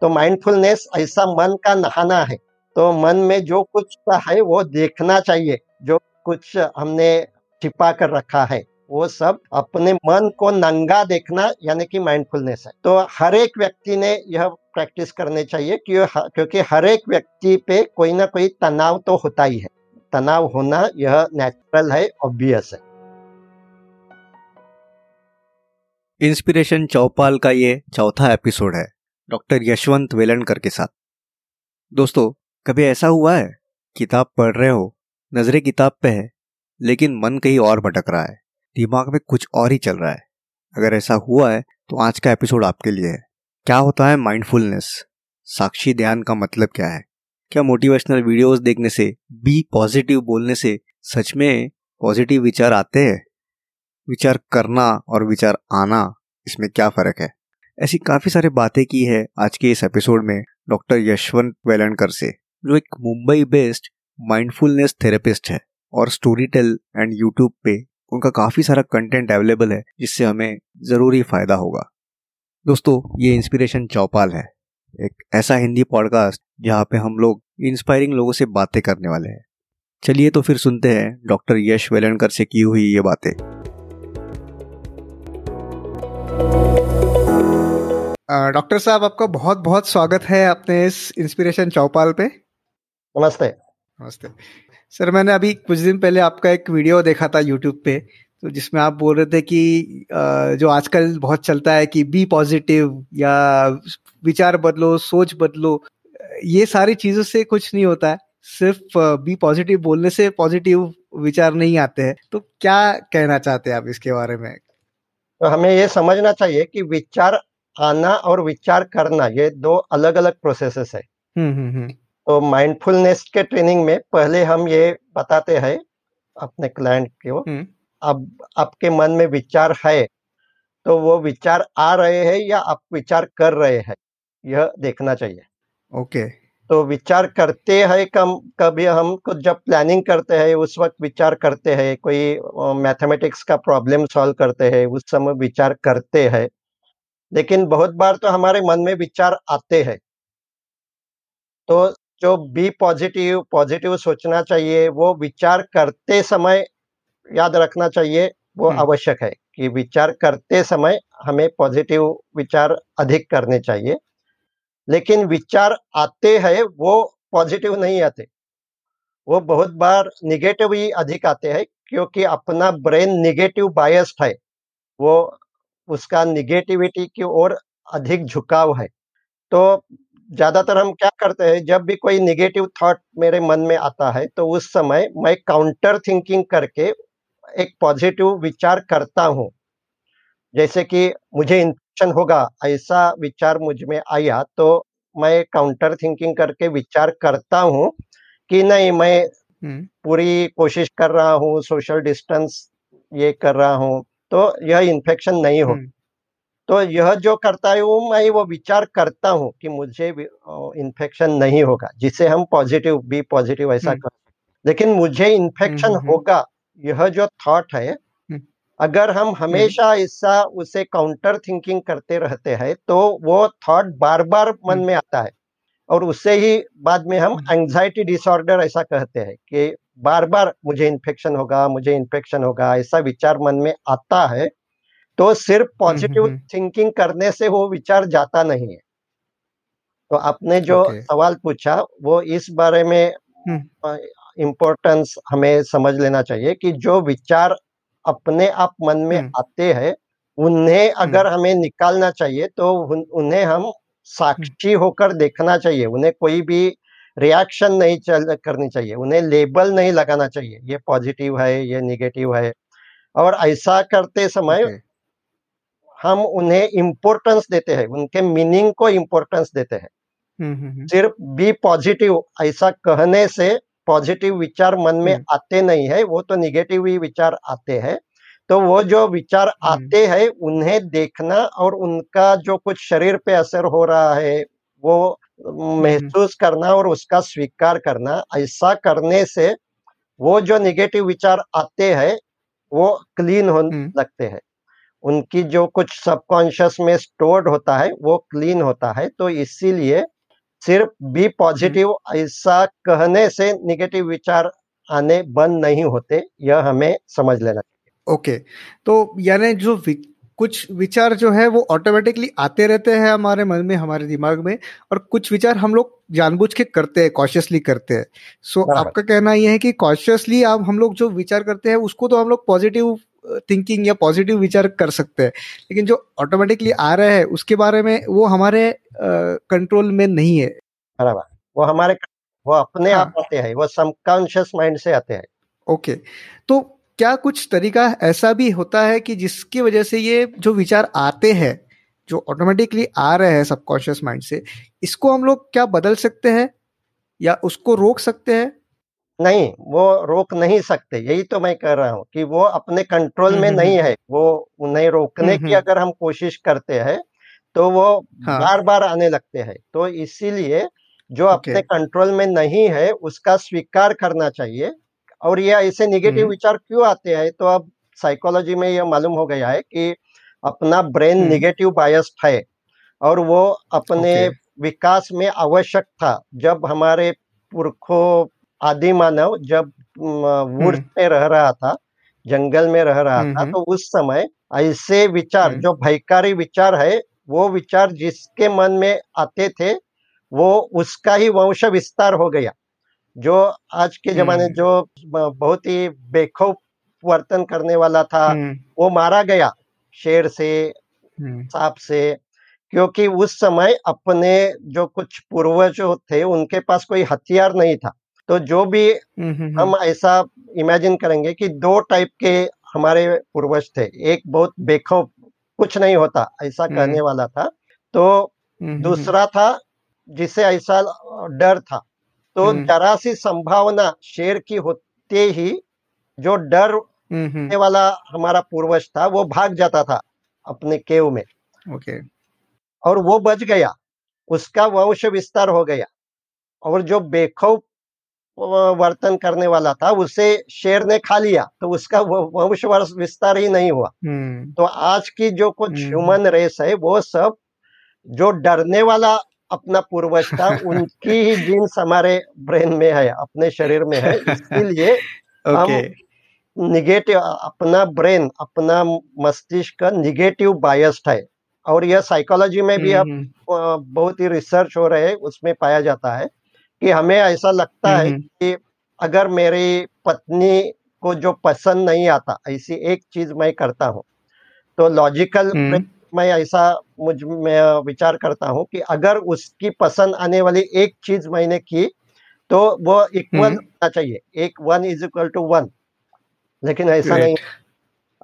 तो माइंडफुलनेस ऐसा मन का नहाना है। तो मन में जो कुछ है, वो देखना चाहिए। जो कुछ हमने छिपा कर रखा है, वो सब अपने मन को नंगा देखना, यानी कि माइंडफुलनेस है। तो हर एक व्यक्ति ने यह प्रैक्टिस करने चाहिए क्योंकि हर एक व्यक्ति पे कोई ना कोई तनाव तो होता ही है। तनाव होना यह नेचुरल है ऑब्वियस है। इंस्पिरेशन चौपाल का ये चौथा एपिसोड है। डॉक्टर यशवंत वेलणकर के साथ। दोस्तों, कभी ऐसा हुआ है? किताब पढ़ रहे हो, नजरे किताब पे है, लेकिन मन कहीं और भटक रहा है, दिमाग में कुछ और ही चल रहा है। अगर ऐसा हुआ है तो आज का एपिसोड आपके लिए है। क्या होता है माइंडफुलनेस साक्षी ध्यान का मतलब क्या है? क्या मोटिवेशनल वीडियोस देखने से बी पॉजिटिव बोलने से, सच में पॉजिटिव विचार आते हैं? विचार करना और विचार आना, इसमें क्या फ़र्क है? ऐसी काफ़ी सारी बातें की है आज के इस एपिसोड में डॉक्टर यशवंत वेलणकर से, जो एक मुंबई बेस्ड माइंडफुलनेस थेरेपिस्ट है और स्टोरी टेल एंड यूट्यूब पे उनका काफ़ी सारा कंटेंट अवेलेबल है, जिससे हमें ज़रूरी फ़ायदा होगा। दोस्तों, ये इंस्पिरेशन चौपाल है, एक ऐसा हिंदी पॉडकास्ट जहाँ पे हम लोग इंस्पायरिंग लोगों से बातें करने वाले हैं। चलिए तो फिर सुनते हैं डॉक्टर यश वेलणकर से की हुई ये बातें। डॉक्टर साहब आपका बहुत बहुत स्वागत है अपने इस इंस्पिरेशन चौपाल पे। नमस्ते। नमस्ते। सर मैंने अभी कुछ दिन पहले आपका एक वीडियो देखा था यूट्यूब पे तो जिसमें आप बोल रहे थे कि जो आजकल बहुत चलता है कि बी पॉजिटिव या विचार बदलो सोच बदलो ये सारी चीज़ों से कुछ नहीं होता है। सिर्फ़ बी पॉजिटिव बोलने से पॉजिटिव विचार नहीं आते हैं। तो क्या कहना चाहते हैं आप इसके बारे में? तो हमें ये समझना चाहिए कि विचार आना और विचार करना ये दो अलग अलग प्रोसेसेस है हम्म, हम्म, हम्म। तो माइंडफुलनेस के ट्रेनिंग में पहले हम ये बताते हैं अपने क्लाइंट को हम्म। अब आपके मन में विचार है तो वो विचार आ रहे हैं या आप विचार कर रहे हैं यह देखना चाहिए ओके तो विचार करते हैं कम कभी हम कुछ जब प्लानिंग करते हैं उस वक्त विचार करते हैं कोई मैथमेटिक्स का प्रॉब्लम सॉल्व करते हैं उस समय विचार करते हैं लेकिन बहुत बार तो हमारे मन में विचार आते हैं। तो जो बी पॉजिटिव पॉजिटिव सोचना चाहिए वो विचार करते समय याद रखना चाहिए वो। आवश्यक है कि विचार करते समय हमें पॉजिटिव विचार अधिक करने चाहिए। लेकिन विचार आते हैं वो पॉजिटिव नहीं आते। वो बहुत बार निगेटिव ही अधिक आते हैं क्योंकि अपना ब्रेन निगेटिव बायस्ड है। वो उसका निगेटिविटी की ओर अधिक झुकाव है। तो ज़्यादातर हम क्या करते हैं जब भी कोई निगेटिव थॉट मेरे मन में आता है तो उस समय मैं काउंटर थिंकिंग करके एक पॉजिटिव विचार करता हूँ। जैसे कि मुझे इन्फेक्शन होगा ऐसा विचार मुझमें आया तो मैं काउंटर थिंकिंग करके विचार करता हूँ कि नहीं मैं। पूरी कोशिश कर रहा हूँ सोशल डिस्टेंस ये कर रहा हूँ। तो यह इन्फेक्शन नहीं हो हम्म। तो यह जो करता है वो मैं वो विचार करता हूँ कि मुझे इन्फेक्शन नहीं होगा जिसे हम पॉजिटिव बी पॉजिटिव ऐसा हम्म। कर लेकिन मुझे इन्फेक्शन हम्म, होगा यह जो थॉट है अगर हम हमेशा ऐसा उसे काउंटर थिंकिंग करते रहते हैं तो वो थॉट बार बार मन में आता है। और उससे ही बाद में हम एंजाइटी डिसऑर्डर ऐसा कहते हैं कि बार बार मुझे इन्फेक्शन होगा मुझे इन्फेक्शन होगा ऐसा विचार मन में आता है तो सिर्फ़ पॉजिटिव हम्म, थिंकिंग हम्म, हम्म। करने से वो विचार जाता नहीं है। तो आपने जो okay. सवाल पूछा वो इस बारे में इम्पोर्टेंस हमें समझ लेना चाहिए कि जो विचार अपने आप मन में आते हैं उन्हें अगर हमें निकालना चाहिए तो उन्हें हम साक्षी होकर देखना चाहिए उन्हें कोई भी रिएक्शन नहीं चल करनी चाहिए। उन्हें लेबल नहीं लगाना चाहिए। ये पॉजिटिव है ये निगेटिव है। और ऐसा करते समय okay. हम उन्हें इम्पोर्टेंस देते हैं। उनके मीनिंग को इम्पोर्टेंस देते हैं। हम्म, हम्म, हम्म। सिर्फ़ बी पॉजिटिव ऐसा कहने से पॉजिटिव विचार मन में आते नहीं है। वो तो निगेटिव ही विचार आते हैं। तो वो जो विचार आते हैं उन्हें देखना और उनका जो कुछ शरीर पे असर हो रहा है वो महसूस करना और उसका स्वीकार करना ऐसा करने से वो जो निगेटिव विचार आते हैं वो क्लीन होने लगते हैं। उनकी जो कुछ सबकॉन्शियस में स्टोर्ड होता है वो क्लीन होता है तो इसीलिए सिर्फ़ बी पॉजिटिव ऐसा कहने से निगेटिव विचार आने बंद नहीं होते यह हमें समझ लेना चाहिए। ओके तो यानी जो कुछ विचार जो है वो ऑटोमेटिकली आते रहते हैं हमारे मन में हमारे दिमाग में और कुछ विचार हम लोग जानबूझ के करते हैं कॉशियसली करते हैं। सो so, आपका कहना यह है कि कॉशियसली आप हम लोग जो विचार करते हैं उसको तो हम लोग पॉजिटिव थिंकिंग या पॉजिटिव विचार कर सकते हैं। लेकिन जो ऑटोमेटिकली आ रहे हैं उसके बारे में वो हमारे कंट्रोल में नहीं है। बराबर। वो हमारे वो अपने हाँ. आप आते हैं वो सबकॉन्शियस माइंड से आते हैं। Okay okay. तो क्या कुछ तरीका ऐसा भी होता है कि जिसकी वजह से ये जो विचार आते हैं जो ऑटोमेटिकली आ रहे हैं सबकॉन्शियस माइंड से इसको हम लोग क्या बदल सकते हैं या उसको रोक सकते हैं? नहीं वो रोक नहीं सकते। यही तो मैं कह रहा हूँ कि वो अपने कंट्रोल में नहीं है। वो उन्हें रोकने की अगर हम कोशिश करते हैं तो वो हाँ. बार बार आने लगते हैं। तो इसीलिए जो अपने कंट्रोल में नहीं है उसका स्वीकार करना चाहिए। और ये ऐसे निगेटिव हम्म। विचार क्यों आते हैं? तो अब साइकोलॉजी में यह मालूम हो गया है कि अपना ब्रेन निगेटिव बायस्ड है और वो अपने विकास में आवश्यक था जब हमारे पुरखों आदि मानव जब वुड्स हम्म। में रह रहा था जंगल में रह रहा था तो उस समय ऐसे विचार जो भयकारी विचार है वो विचार जिसके मन में आते थे वो उसका ही वंश विस्तार हो गया। जो आज के जमाने हम्म। जो बहुत ही बेखौफ वर्तन करने वाला था हम्म। वो मारा गया शेर से हम्म। सांप से क्योंकि उस समय अपने जो कुछ पूर्वज थे उनके पास कोई हथियार नहीं था तो जो भी हम ऐसा इमेजिन करेंगे कि दो टाइप के हमारे पूर्वज थे एक बहुत बेखौफ कुछ नहीं होता ऐसा कहने वाला था तो दूसरा था जिसे ऐसा डर था तो हम्म। जरा सी संभावना शेर की होते ही जो डर वाला हमारा पूर्वज था वो भाग जाता था अपने केव में ओके और वो बच गया उसका वंश विस्तार हो गया और जो बेखौफ वर्तन करने वाला था उसे शेर ने खा लिया तो उसका वंश विस्तार ही नहीं हुआ हम्म। तो आज की जो कुछ ह्यूमन हम्म। रेस है वो सब जो डरने वाला अपना पूर्वज था उनकी ही जीन्स हमारे ब्रेन में है अपने शरीर में है। इसीलिए हम निगेटिव अपना ब्रेन अपना मस्तिष्क निगेटिव बायस्ड है। और यह साइकोलॉजी में भी अब बहुत ही रिसर्च हो रहे हैं उसमें पाया जाता है कि हमें ऐसा लगता है कि अगर मेरी पत्नी को जो पसंद नहीं आता ऐसी एक चीज़ मैं करता हूँ तो लॉजिकल मैं ऐसा मुझमें विचार करता हूँ कि अगर उसकी पसंद आने वाली एक चीज़ मैंने की तो वो इक्वल हम्म। होना चाहिए। एक one is equal to one लेकिन ऐसा नहीं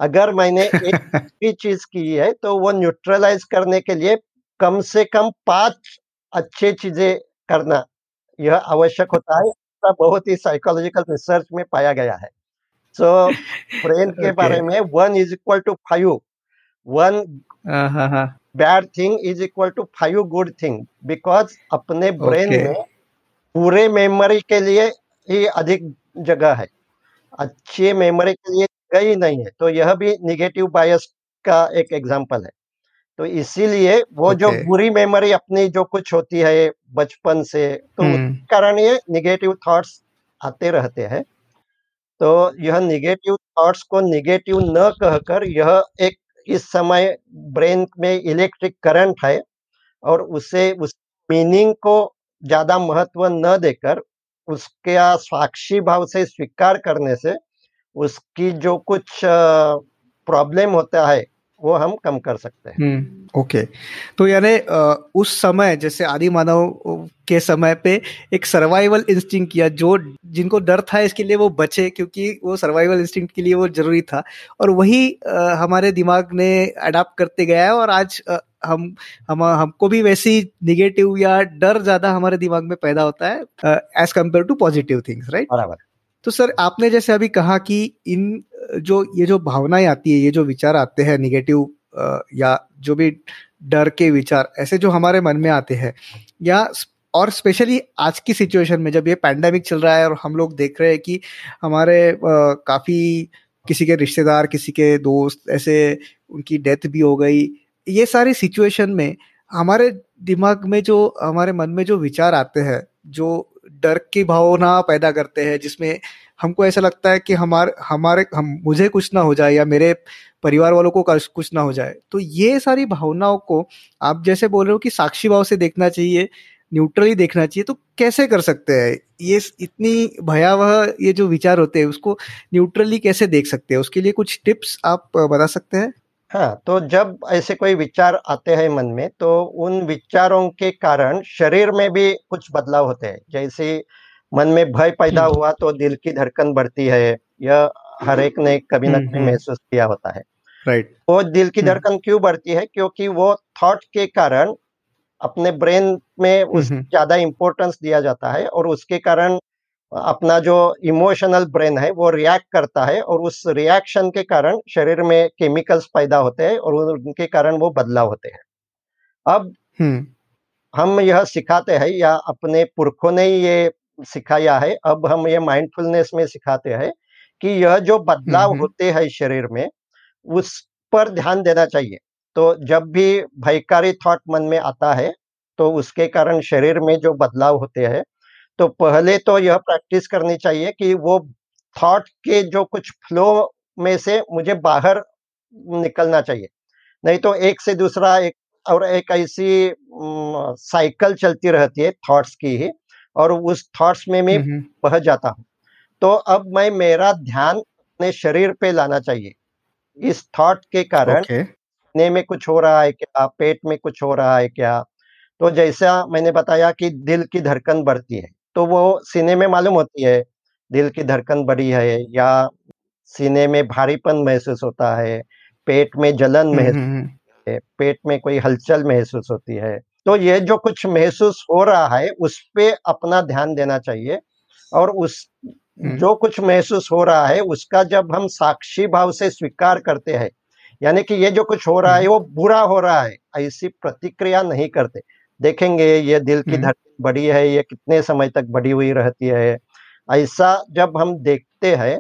अगर मैंने एक भी चीज़ की है तो वो न्यूट्रलाइज करने के लिए कम से कम पाँच अच्छे चीज़ें करना यह आवश्यक होता है। बहुत ही साइकोलॉजिकल रिसर्च में पाया गया है। सो so, ब्रेन के okay. बारे में one is equal to five one bad thing is equal to five good thing because अपने ब्रेन okay. में पूरे मेमोरी के लिए ही अधिक जगह है अच्छे मेमोरी के लिए जगह ही नहीं है तो यह भी निगेटिव बायस का एक एग्ज़ाम्पल है तो इसीलिए वो okay. जो बुरी मेमोरी अपनी जो कुछ होती है बचपन से तो hmm. कारण ये निगेटिव थॉट्स आते रहते हैं तो यह निगेटिव थॉट्स को निगेटिव न कहकर यह एक इस समय ब्रेन में इलेक्ट्रिक करंट है और उसे उस मीनिंग को ज़्यादा महत्व न देकर उसके साक्षी भाव से स्वीकार करने से उसकी जो कुछ प्रॉब्लम होता है वो हम कम कर सकते हैं। हम्म, ओके। तो यानी उस समय जैसे आदि मानव के समय पे एक सर्वाइवल इंस्टिंक्ट किया जो जिनको डर था इसके लिए वो बचे क्योंकि वो सर्वाइवल इंस्टिंक्ट के लिए वो ज़रूरी था। और वही हमारे दिमाग ने अडाप्ट करते गया है और आज हम हम हमको भी वैसी निगेटिव या डर ज़्यादा हमारे दिमाग में पैदा होता है as compare to positive things right बराबर। तो सर, आपने जैसे अभी कहा कि इन, जो, ये जो भावनाएँ आती है, ये जो विचार आते हैं निगेटिव या जो भी डर के विचार, ऐसे जो हमारे मन में आते हैं, या और स्पेशली आज की सिचुएशन में जब ये पैंडेमिक चल रहा है और हम लोग देख रहे हैं कि हमारे काफ़ी किसी के रिश्तेदार, किसी के दोस्त, ऐसे उनकी डेथ भी हो गई, ये सारी सिचुएशन में हमारे दिमाग में जो, हमारे मन में जो विचार आते हैं, जो डर की भावना पैदा करते हैं, जिसमें हमको ऐसा लगता है कि हमारे हमारे, हम, मुझे कुछ ना हो जाए या मेरे परिवार वालों को कुछ ना हो जाए। तो ये सारी भावनाओं को आप जैसे बोल रहे हो कि साक्षी भाव से देखना चाहिए, न्यूट्रली देखना चाहिए तो कैसे कर सकते हैं? ये इतनी भयावह ये जो विचार होते हैं, उसको न्यूट्रली कैसे देख सकते हैं? उसके लिए कुछ टिप्स आप बता सकते हैं? हाँ तो जब ऐसे कोई विचार आते हैं मन में तो उन विचारों के कारण शरीर में भी कुछ बदलाव होते हैं। जैसे मन में भय पैदा हम्म। हुआ तो दिल की धड़कन बढ़ती है यह हर एक ने कभी ना हम्म, कभी हम्म। महसूस किया होता है। राइट। वो दिल की धड़कन क्यों बढ़ती है? क्योंकि वो थॉट के कारण अपने ब्रेन में उस ज़्यादा इंपॉर्टेंस दिया जाता है और उसके कारण अपना जो इमोशनल ब्रेन है वो रिएक्ट करता है और उस रिएक्शन के कारण शरीर में केमिकल्स पैदा होते हैं और उनके कारण वो बदलाव होते हैं। अब हम यह सिखाते हैं या अपने पुरखों ने ये सिखाया है अब हम ये माइंडफुलनेस में सिखाते हैं कि यह जो बदलाव होते हैं शरीर में उस पर ध्यान देना चाहिए। तो जब भी भयकारी थॉट मन में आता है तो उसके कारण शरीर में जो बदलाव होते हैं तो पहले तो यह प्रैक्टिस करनी चाहिए कि वो थॉट के जो कुछ फ्लो में से मुझे बाहर निकलना चाहिए। नहीं तो एक से दूसरा एक और एक ऐसी साइकिल चलती रहती है थॉट्स की ही और उस थॉट्स में मैं बह जाता हूँ। तो अब मैं मेरा ध्यान अपने शरीर पे लाना चाहिए। इस थॉट के कारण okay. ने में कुछ हो रहा है क्या? पेट में कुछ हो रहा है क्या? तो जैसा मैंने बताया कि दिल की धड़कन बढ़ती है। तो वो सीने में मालूम होती है दिल की धड़कन बढ़ी है या सीने में भारीपन महसूस होता है पेट में जलन महसूस। है। पेट में कोई हलचल महसूस होती है। तो ये जो कुछ महसूस हो रहा है उस पे अपना ध्यान देना चाहिए और उस जो कुछ महसूस हो रहा है उसका जब हम साक्षी भाव से स्वीकार करते हैं यानी कि ये जो कुछ हो रहा है। वो बुरा हो रहा है ऐसी प्रतिक्रिया नहीं करते। देखेंगे ये दिल की हम्म। धड़कन बड़ी है ये कितने समय तक बढ़ी हुई रहती है ऐसा जब हम देखते हैं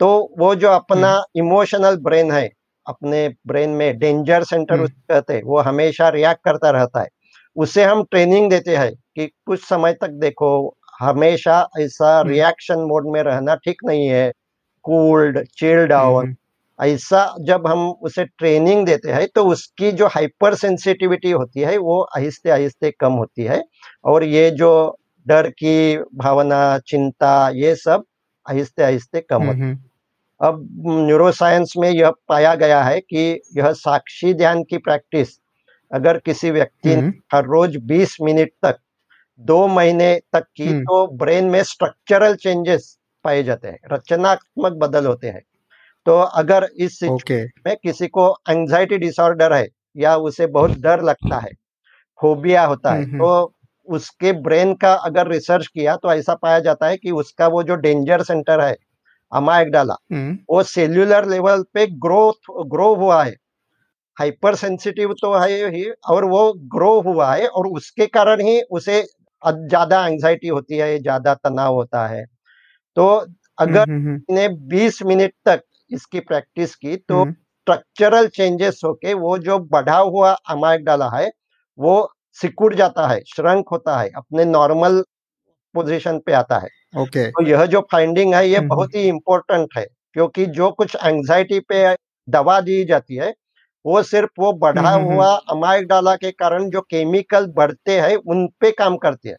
तो वो जो अपना इमोशनल हम्म। ब्रेन है अपने ब्रेन में डेंजर सेंटर हम्म। कहते हैं वो हमेशा रिएक्ट करता रहता है उसे हम ट्रेनिंग देते हैं कि कुछ समय तक देखो हमेशा ऐसा रिएक्शन मोड में रहना ठीक नहीं है कूल्ड चिल्ड डाउन ऐसा जब हम उसे ट्रेनिंग देते हैं तो उसकी जो हाइपर सेंसिटिविटी होती है वो आहिस्ते आहिस्ते कम होती है। और ये जो डर की भावना चिंता ये सब आहिस्ते आहिस्ते कम होती है। अब न्यूरोसाइंस में यह पाया गया है कि यह साक्षी ध्यान की प्रैक्टिस अगर किसी व्यक्ति ने हर रोज 20 मिनट तक दो महीने तक की तो ब्रेन में स्ट्रक्चरल चेंजेस पाए जाते हैं रचनात्मक बदल होते हैं। तो अगर इस okay. में किसी को एंजाइटी डिसऑर्डर है या उसे बहुत डर लगता है फोबिया होता है तो उसके ब्रेन का अगर रिसर्च किया तो ऐसा पाया जाता है कि उसका वो जो डेंजर सेंटर है अमाइगडाला वो सेल्यूलर लेवल पे ग्रोथ ग्रो हुआ है। हाइपर सेंसिटिव तो है ही और वो ग्रो हुआ है और उसके कारण ही उसे ज़्यादा एंजाइटी होती है ज़्यादा तनाव होता है। तो अगर ने 20 मिनट तक इसकी प्रैक्टिस की तो स्ट्रक्चरल चेंजेस होके वो जो बढ़ा हुआ अमायक डाला है वो सिकुड़ जाता है श्रंक होता है अपने नॉर्मल पोजीशन पे आता है। ओके। okay. तो यह जो फाइंडिंग है ये बहुत ही इंपॉर्टेंट है क्योंकि जो कुछ एंजाइटी पे दवा दी जाती है वो सिर्फ़ वो बढ़ा हुआ अमायक डाला के कारण जो केमिकल बढ़ते हैं उन पे काम करती है।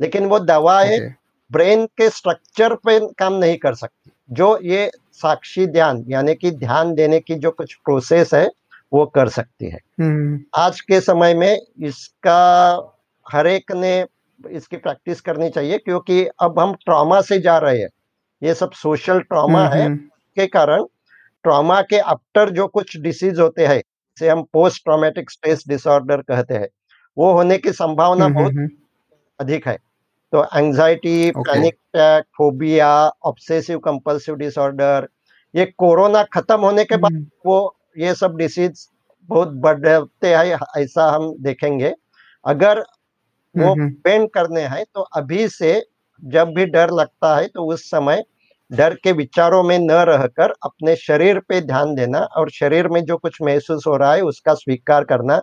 लेकिन वो दवाएँ okay. ब्रेन के स्ट्रक्चर पे काम नहीं कर सकती। जो ये साक्षी ध्यान यानी कि ध्यान देने की जो कुछ प्रोसेस है वो कर सकती है हम्म। आज के समय में इसका हर एक ने इसकी प्रैक्टिस करनी चाहिए क्योंकि अब हम ट्रॉमा से जा रहे हैं ये सब सोशल ट्रॉमा है हम्म। के कारण ट्रॉमा के आफ्टर जो कुछ डिसीज होते हैं जैसे हम पोस्ट ट्रॉमेटिक स्ट्रेस डिसऑर्डर कहते हैं वो होने की संभावना हम्म, बहुत अधिक है तो anxiety panic attack phobia obsessive compulsive disorder ये कोरोना खत्म होने के बाद हम्म। वो ये सब डिसीज बहुत बढ़ते हैं ऐसा हम देखेंगे। अगर वो पेन करने हैं तो अभी से जब भी डर लगता है तो उस समय डर के विचारों में न रहकर अपने शरीर पे ध्यान देना और शरीर में जो कुछ महसूस हो रहा है उसका स्वीकार करना।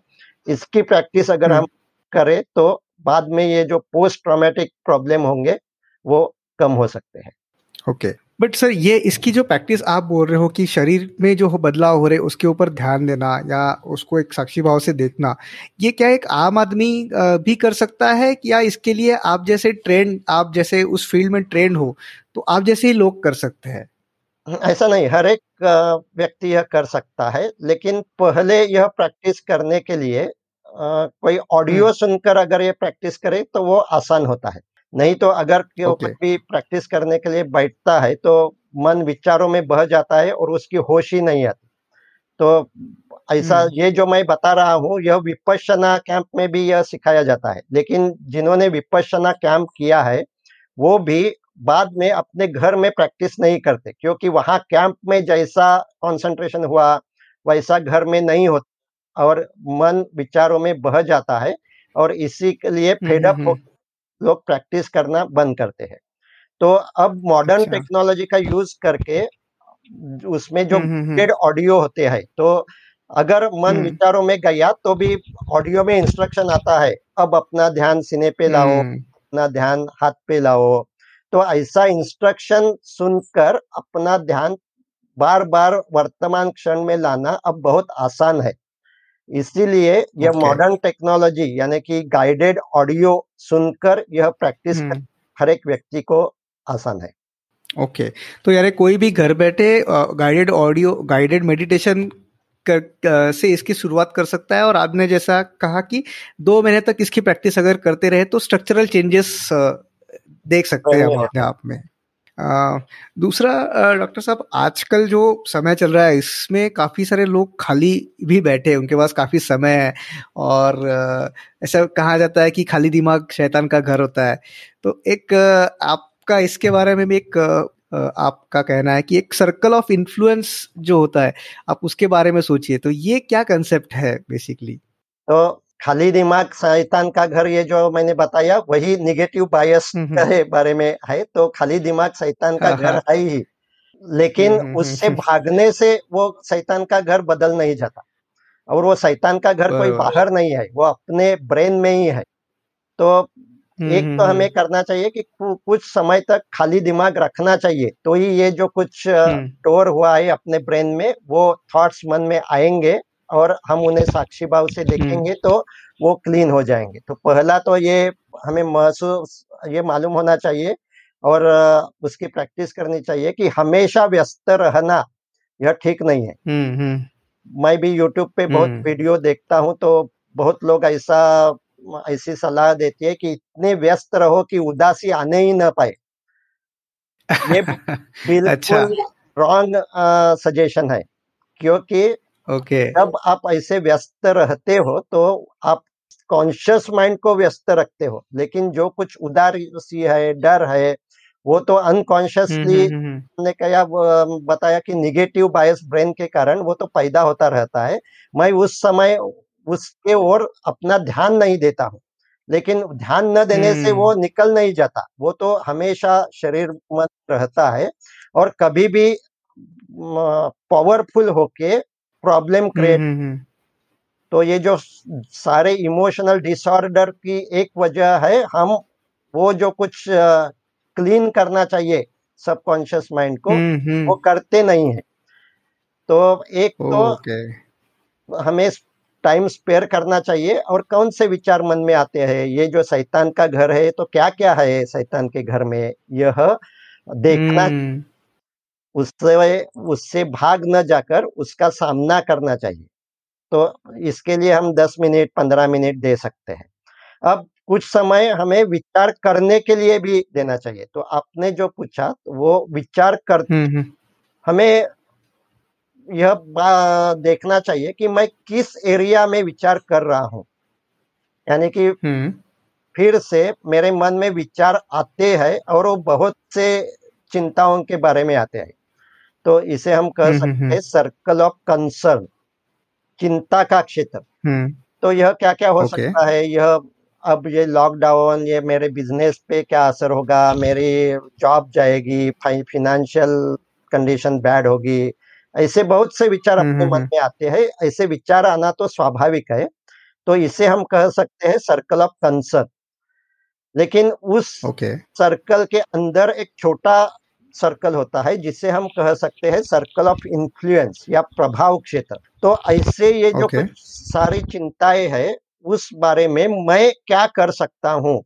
इसकी प्रैक्टिस अगर हम करें तो बाद में ये जो पोस्ट ट्रॉमेटिक प्रॉब्लम होंगे वो कम हो सकते हैं ओके okay. बट सर ये इसकी जो प्रैक्टिस आप बोल रहे हो कि शरीर में जो बदलाव हो रहे उसके ऊपर ध्यान देना या उसको एक साक्षी भाव से देखना ये क्या एक आम आदमी भी कर सकता है या इसके लिए आप जैसे ट्रेंड आप जैसे उस फ़ील्ड में ट्रेंड हो तो आप जैसे ही लोग कर सकते हैं ऐसा नहीं हर एक व्यक्ति यह कर सकता है लेकिन पहले यह प्रैक्टिस करने के लिए कोई ऑडियो हम्म। सुनकर अगर ये प्रैक्टिस करे तो वो आसान होता है नहीं तो अगर okay. भी प्रैक्टिस करने के लिए बैठता है तो मन विचारों में बह जाता है और उसकी होश ही नहीं आती तो ऐसा हम्म। ये जो मैं बता रहा हूँ यह विपशना कैंप में भी यह सिखाया जाता है लेकिन जिन्होंने विपशना कैंप किया है वो भी बाद में अपने घर में प्रैक्टिस नहीं करते क्योंकि वहाँ कैंप में जैसा कंसंट्रेशन हुआ वैसा घर में नहीं होता और मन विचारों में बह जाता है और इसी के लिए फेडअप लोग प्रैक्टिस करना बंद करते हैं। तो अब मॉडर्न अच्छा। टेक्नोलॉजी का यूज़ करके उसमें जो ऑडियो होते हैं तो अगर मन विचारों में गया तो भी ऑडियो में इंस्ट्रक्शन आता है अब अपना ध्यान सीने पे लाओ अपना ध्यान हाथ पे लाओ। तो ऐसा इंस्ट्रक्शन सुनकर अपना ध्यान बार बार वर्तमान क्षण में लाना अब बहुत आसान है। इसीलिए यह मॉडर्न टेक्नोलॉजी यानी कि गाइडेड ऑडियो सुनकर यह प्रैक्टिस हम्म। हर एक व्यक्ति को आसान है ओके okay. तो यार कोई भी घर बैठे गाइडेड ऑडियो गाइडेड मेडिटेशन कर, से इसकी शुरुआत कर सकता है और आपने जैसा कहा कि दो महीने तक इसकी प्रैक्टिस अगर करते रहे तो स्ट्रक्चरल चेंजेस देख सकते हैं हम अपने आप में दूसरा डॉक्टर साहब, आजकल जो समय चल रहा है, इसमें काफ़ी सारे लोग खाली भी बैठे हैं, उनके पास काफ़ी समय है और ऐसा कहा जाता है कि खाली दिमाग शैतान का घर होता है। तो एक आपका इसके बारे में भी एक आपका कहना है कि एक सर्कल ऑफ़ इन्फ्लुएंस जो होता है, आप उसके बारे में सोचिए। तो ये क्या कंसेप्ट है, बेसिकली? तो खाली दिमाग शैतान का घर ये जो मैंने बताया वही निगेटिव बायस के बारे में है तो खाली दिमाग शैतान का हाँ, घर हाँ। है ही। लेकिन उससे भागने से वो शैतान का घर बदल नहीं जाता। और वो शैतान का घर कोई बाहर नहीं है वो अपने ब्रेन में ही है। तो एक तो हमें करना चाहिए कि कुछ समय तक खाली दिमाग रखना चाहिए तो ही ये जो कुछ स्टोर हुआ है अपने ब्रेन में वो थॉट्स मन में आएँगे। और हम उन्हें साक्षी भाव से हम्म। देखेंगे तो वो क्लीन हो जाएँगे तो पहला तो ये हमें महसूस ये मालूम होना चाहिए और उसकी प्रैक्टिस करनी चाहिए कि हमेशा व्यस्त रहना यह ठीक नहीं है हम्म, हम्म। मैं भी यूट्यूब पे बहुत वीडियो देखता हूँ तो बहुत लोग ऐसा ऐसी सलाह देती है कि इतने व्यस्त रहो कि उदासी आने ही ना पाए ये अच्छा। बिल्कुल रॉन्ग सजेशन है क्योंकि ओके। okay. जब आप ऐसे व्यस्त रहते हो तो आप कॉन्शियस माइंड को व्यस्त रखते हो। लेकिन जो कुछ उदासी है डर है वो तो अनकॉन्शियसली हम्म, हम्म, हम्म, ने कहा बताया कि निगेटिव बायस ब्रेन के कारण वो तो पैदा होता रहता है। मैं उस समय उसके ओर अपना ध्यान नहीं देता हूँ। लेकिन ध्यान न देने से वो निकल नहीं जाता। वो तो हमेशा शरीर में रहता है और कभी भी पावरफुल होके प्रॉब्लम क्रिएट हम्म, हम्म, हम्म। तो ये जो सारे इमोशनल डिसऑर्डर की एक वजह है हम वो जो कुछ क्लीन करना चाहिए सबकॉन्शियस माइंड को वो करते नहीं है। तो एक तो हमें टाइम स्पेयर करना चाहिए और कौन से विचार मन में आते हैं? ये जो शैतान का घर है तो क्या क्या है शैतान के घर में? यह देखना उससे उससे भाग न जाकर उसका सामना करना चाहिए। तो इसके लिए हम 10 मिनट 15 मिनट दे सकते हैं। अब कुछ समय हमें विचार करने के लिए भी देना चाहिए। तो आपने जो पूछा वो विचार कर। हमें यह देखना चाहिए कि मैं किस एरिया में विचार कर रहा हूँ। यानी कि। फिर से मेरे मन में विचार आते हैं और वो बहुत से चिंताओं के बारे में आते हैं। तो इसे हम कह हम्म, हम्म, सकते हैं सर्कल ऑफ़ कंसर्न चिंता का क्षेत्र। हम्म। तो यह क्या क्या हो सकता है? यह अब ये लॉकडाउन ये मेरे बिज़नेस पे क्या असर होगा? मेरी जॉब जाएगी फाइनेंशियल कंडीशन बैड होगी। ऐसे बहुत से विचार हम्म, अपने हम्म, मन हम्म। में आते हैं। ऐसे विचार आना तो स्वाभाविक है। तो इसे हम कह सकते हैं सर्कल ऑफ़ कंसर्न लेकिन उस ओके सर्कल के अंदर एक छोटा सर्कल होता है जिसे हम कह सकते हैं सर्कल ऑफ़ इन्फ्लुएंस या प्रभाव क्षेत्र। तो ऐसे ये जो Okay. सारी चिंताएँ है उस बारे में मैं क्या कर सकता हूँ?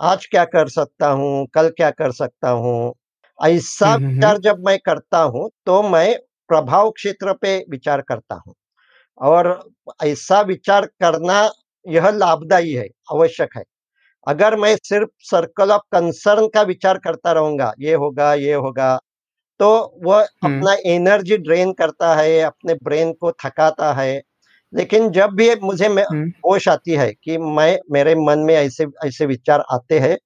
आज क्या कर सकता हूँ? कल क्या कर सकता हूँ? ऐसा हम्म, हम्म, विचार जब मैं करता हूँ तो मैं प्रभाव क्षेत्र पे विचार करता हूँ। और ऐसा विचार करना यह लाभदायी है आवश्यक है। अगर मैं सिर्फ़ सर्कल ऑफ़ कंसर्न का विचार करता रहूँगा ये होगा ये होगा तो वह। अपना एनर्जी ड्रेन करता है अपने ब्रेन को थकाता है लेकिन जब भी मुझे होश आती है कि मैं मेरे मन में ऐसे ऐसे विचार आते हैं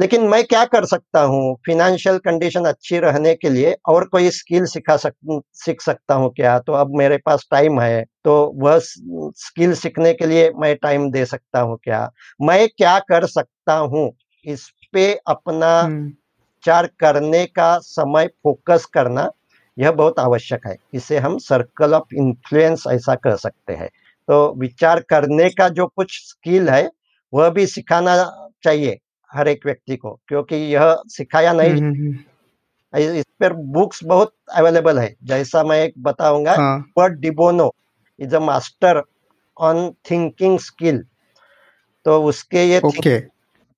लेकिन मैं क्या कर सकता हूँ? फिनेंशियल कंडीशन अच्छी रहने के लिए और कोई स्किल सिखा सक सीख सकता हूँ क्या? तो अब मेरे पास टाइम है तो वह स्किल सीखने के लिए मैं टाइम दे सकता हूँ क्या? मैं क्या कर सकता हूँ? इस पे अपना हम्म, विचार करने का समय फोकस करना यह बहुत आवश्यक है। इसे हम सर्कल ऑफ़ इन्फ्लुएंस ऐसा कह सकते हैं। तो विचार करने का जो कुछ स्किल है वह भी सिखाना चाहिए। हर एक व्यक्ति को क्योंकि यह सिखाया नहीं हम्म, हम्म, हम्म। इस पर बुक्स बहुत अवेलेबल है। जैसा मैं एक बताऊँगा हाँ। De Bono is a master on thinking skill तो उसके ये ओके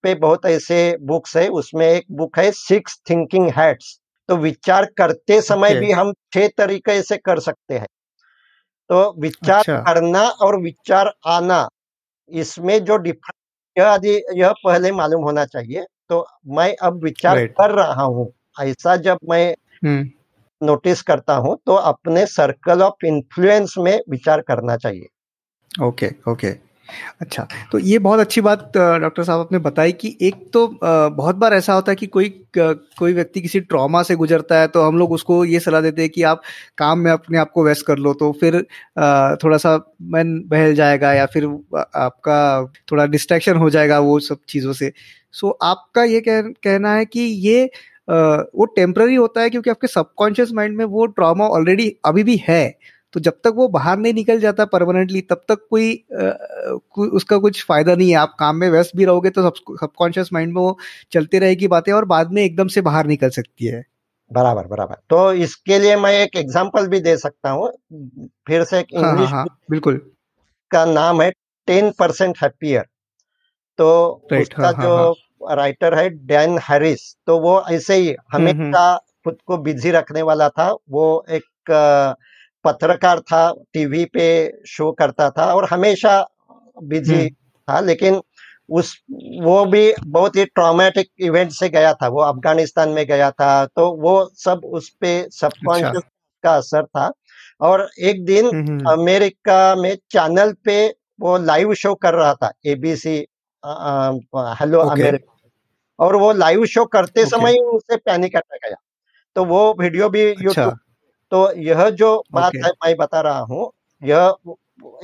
पे बहुत ऐसे बुक्स है। उसमें एक बुक है सिक्स थिंकिंग हैट्स तो विचार करते समय Okay. भी हम छह तरीके से कर सकते हैं। तो विचार अच्छा। करना और विचार आना इसमें जो डिफरेंस यह आदि यह पहले मालूम होना चाहिए। तो मैं अब विचार. कर रहा हूँ। ऐसा जब मैं हम्म। नोटिस करता हूँ तो अपने सर्कल ऑफ़ इन्फ्लुएंस में विचार करना चाहिए। ओके ओके अच्छा तो ये बहुत अच्छी बात डॉक्टर साहब आपने बताई कि एक तो बहुत बार ऐसा होता है कि कोई कोई व्यक्ति किसी ट्रॉमा से गुजरता है तो हम लोग उसको ये सलाह देते हैं कि आप काम में अपने आप को व्यस्त कर लो तो फिर थोड़ा सा मन बहल जाएगा या फिर आपका थोड़ा डिस्ट्रैक्शन हो जाएगा वो सब चीज़ों से। सो आपका ये कह, कहना है कि ये वो टेम्प्ररी होता है क्योंकि आपके सबकॉन्शियस माइंड में वो ट्रॉमा ऑलरेडी अभी भी है। तो जब तक वो बाहर नहीं निकल जाता परमानेंटली तब तक कोई अ, उसका कुछ फ़ायदा नहीं है। आप काम में व्यस्त भी रहोगे तो सबकॉन्शियस माइंड में वो चलती रहेगी बातें और बाद में एकदम से बाहर निकल सकती है। बराबर बराबर। तो इसके लिए मैं एक एग्जांपल भी दे सकता हूँ। फिर से एक हाँ हाँ हाँ। बिल्कुल। का नाम है टेन परसेंट हैप्पियर तो Right, उसका हाँ, हाँ, जो राइटर है डैन हैरिस तो वो ऐसे ही हमेशा खुद को बिज़ी रखने वाला था। वो एक पत्रकार था टीवी पे शो करता था और हमेशा बिज़ी हम्म, था लेकिन उस वो भी बहुत ही ट्रॉमेटिक इवेंट से गया था। वो अफ़गानिस्तान में गया था तो वो सब उस पे सबकॉन्शियस अच्छा। का असर था। और एक दिन हम्म, हम्म, अमेरिका में चैनल पे वो लाइव शो कर रहा था एबीसी हेलो अमेरिका और वो लाइव शो करते समय उसे पैनिक अटैक आया। तो वो वीडियो भी अच्छा। यूट्यूब तो यह जो बात Okay. है मैं बता रहा हूँ यह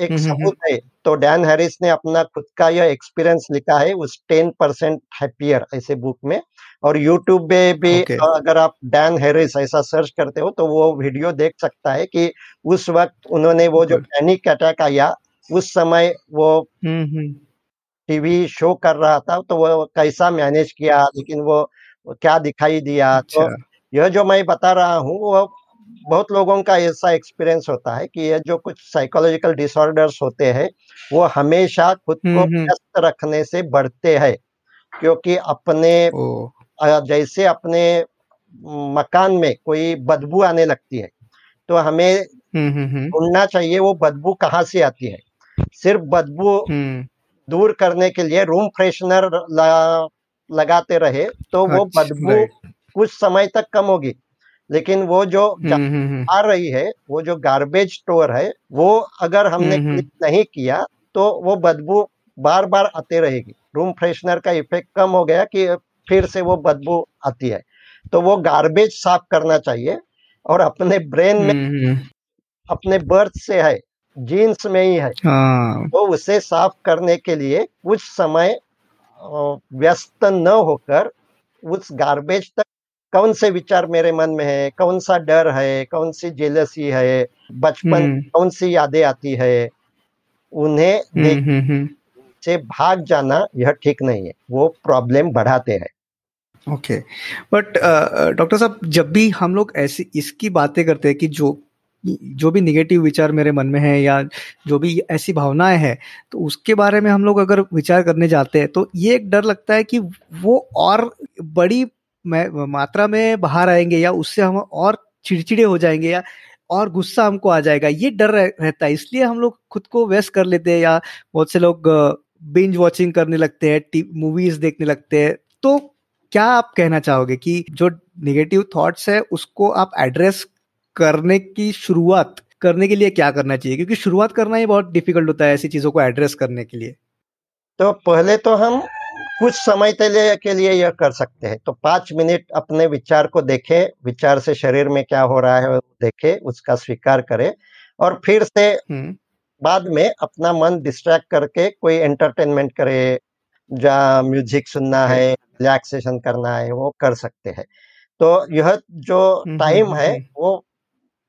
एक हम्म, हम्म, सबूत है तो डैन हैरिस ने अपना खुद का यह एक्सपीरियंस लिखा है उस टेन परसेंट हैप्पियर ऐसे बुक में और यूट्यूब पे भी Okay. अगर आप डैन हैरिस ऐसा सर्च करते हो तो वो वीडियो देख सकता है कि उस वक्त उन्होंने वो जो। पैनिक अटैक आया उस समय वो हम्म, हम्म, टीवी शो कर रहा था तो वो कैसा मैनेज किया लेकिन वो क्या दिखाई दिया अच्छा। तो अच्छा यह जो मैं बता रहा हूँ वो बहुत लोगों का ऐसा एक्सपीरियंस होता है कि ये जो कुछ साइकोलॉजिकल डिसऑर्डर्स होते हैं वो हमेशा खुद को हम्म, हम्म। व्यस्त रखने से बढ़ते हैं क्योंकि अपने जैसे अपने मकान में कोई बदबू आने लगती है तो हमें हम्म, ढूंढना चाहिए वो बदबू कहाँ से आती है। सिर्फ़ बदबू दूर करने के लिए रूम फ्रेशनर लगाते रहे तो वो अच्छा, बदबू कुछ समय तक कम होगी। लेकिन वो जो हम्म, हम्म, हम्म, आ रही है वो जो गार्बेज स्टोर है वो अगर हमने हम्म। नहीं किया तो वो बदबू बार बार आते रहेगी। रूम फ्रेशनर का इफ़ेक्ट कम हो गया कि फिर से वो बदबू आती है। तो वो गार्बेज साफ़ करना चाहिए और अपने ब्रेन में अपने बर्थ से है जीन्स में ही है। हाँ। तो उसे साफ़ करने के लिए कुछ समय व्यस्त न होकर उस गार्बेज तक कौन से विचार मेरे मन में है? कौन सा डर है? कौन सी जेलसी है? बचपन हम्म, कौन सी यादें आती है? उन्हें हम्म, देख हम्म, से भाग जाना यह ठीक नहीं है। वो प्रॉब्लम बढ़ाते हैं। ओके। बट डॉक्टर साहब जब भी हम लोग ऐसी इसकी बातें करते हैं कि जो जो भी निगेटिव विचार मेरे मन में है या जो भी ऐसी भावनाएँ हैं तो उसके बारे में हम लोग अगर विचार करने जाते हैं तो ये एक डर लगता है कि वो और बड़ी मात्रा में बाहर आएँगे या उससे हम और चिड़चिड़े हो जाएँगे या और गुस्सा हमको आ जाएगा, ये डर रहता है। इसलिए हम लोग खुद को व्यस्त कर लेते हैं या बहुत से लोग बिंज वॉचिंग करने लगते हैं मूवीज़ देखने लगते हैं। तो क्या आप कहना चाहोगे कि जो निगेटिव थॉट्स है, उसको आप एड्रेस करने की शुरुआत, करने के लिए क्या करना चाहिए? क्योंकि शुरुआत करना ही बहुत डिफ़िकल्ट होता है ऐसी चीज़ों को एड्रेस करने के लिए। तो पहले तो हम कुछ समय के लिए यह कर सकते हैं। तो पाँच मिनट अपने विचार को देखें विचार से शरीर में क्या हो रहा है देखें उसका स्वीकार करें और फिर से हम्म। बाद में अपना मन डिस्ट्रैक्ट करके कोई एंटरटेनमेंट करे जहाँ म्यूज़िक सुनना है रिलैक्सेशन करना है वो कर सकते हैं। तो यह जो टाइम हम्म, है हम्म। वो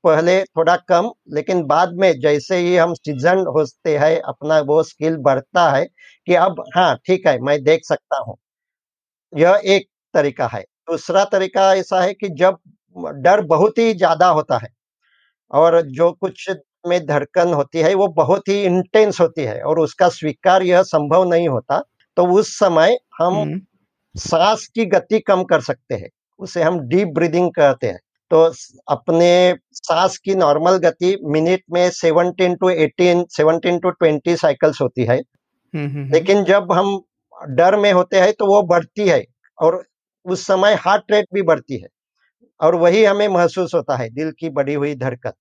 पहले थोड़ा कम लेकिन बाद में जैसे ही हम सीज़न होते हैं अपना वो स्किल बढ़ता है कि अब हाँ ठीक है मैं देख सकता हूँ। यह एक तरीका है। दूसरा तरीका ऐसा है कि जब डर बहुत ही ज़्यादा होता है और जो कुछ में धड़कन होती है वो बहुत ही इंटेंस होती है और उसका स्वीकार यह संभव नहीं होता तो उस समय हम सांस की गति कम कर सकते हैं। उसे हम डीप ब्रीदिंग कहते हैं। तो अपने सांस की नॉर्मल गति मिनट में 17 टू 18 17 टू 20 साइकिल्स होती है। हम्म, हम्म, हम्म। लेकिन जब हम डर में होते हैं तो वो बढ़ती है और उस समय हार्ट रेट भी बढ़ती है और वही हमें महसूस होता है दिल की बढ़ी हुई धड़कन।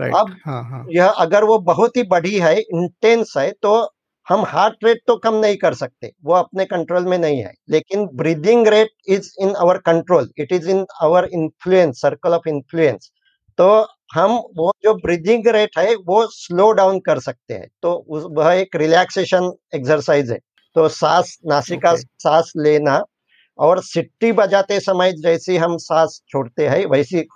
राइट अब हाँ हाँ। यह अगर वो बहुत ही बढ़ी है इंटेंस है तो हम हार्ट रेट तो कम नहीं कर सकते वो अपने कंट्रोल में नहीं है लेकिन breathing rate is in our control it is in our influence circle of influence तो हम वो जो ब्रीदिंग रेट है वो स्लो डाउन कर सकते हैं तो वह एक रिलैक्सेशन एक्सरसाइज है तो सांस नासिका Okay. सांस लेना और सिट्टी बजाते समय जैसी हम सांस छोड़ते हैं वैसी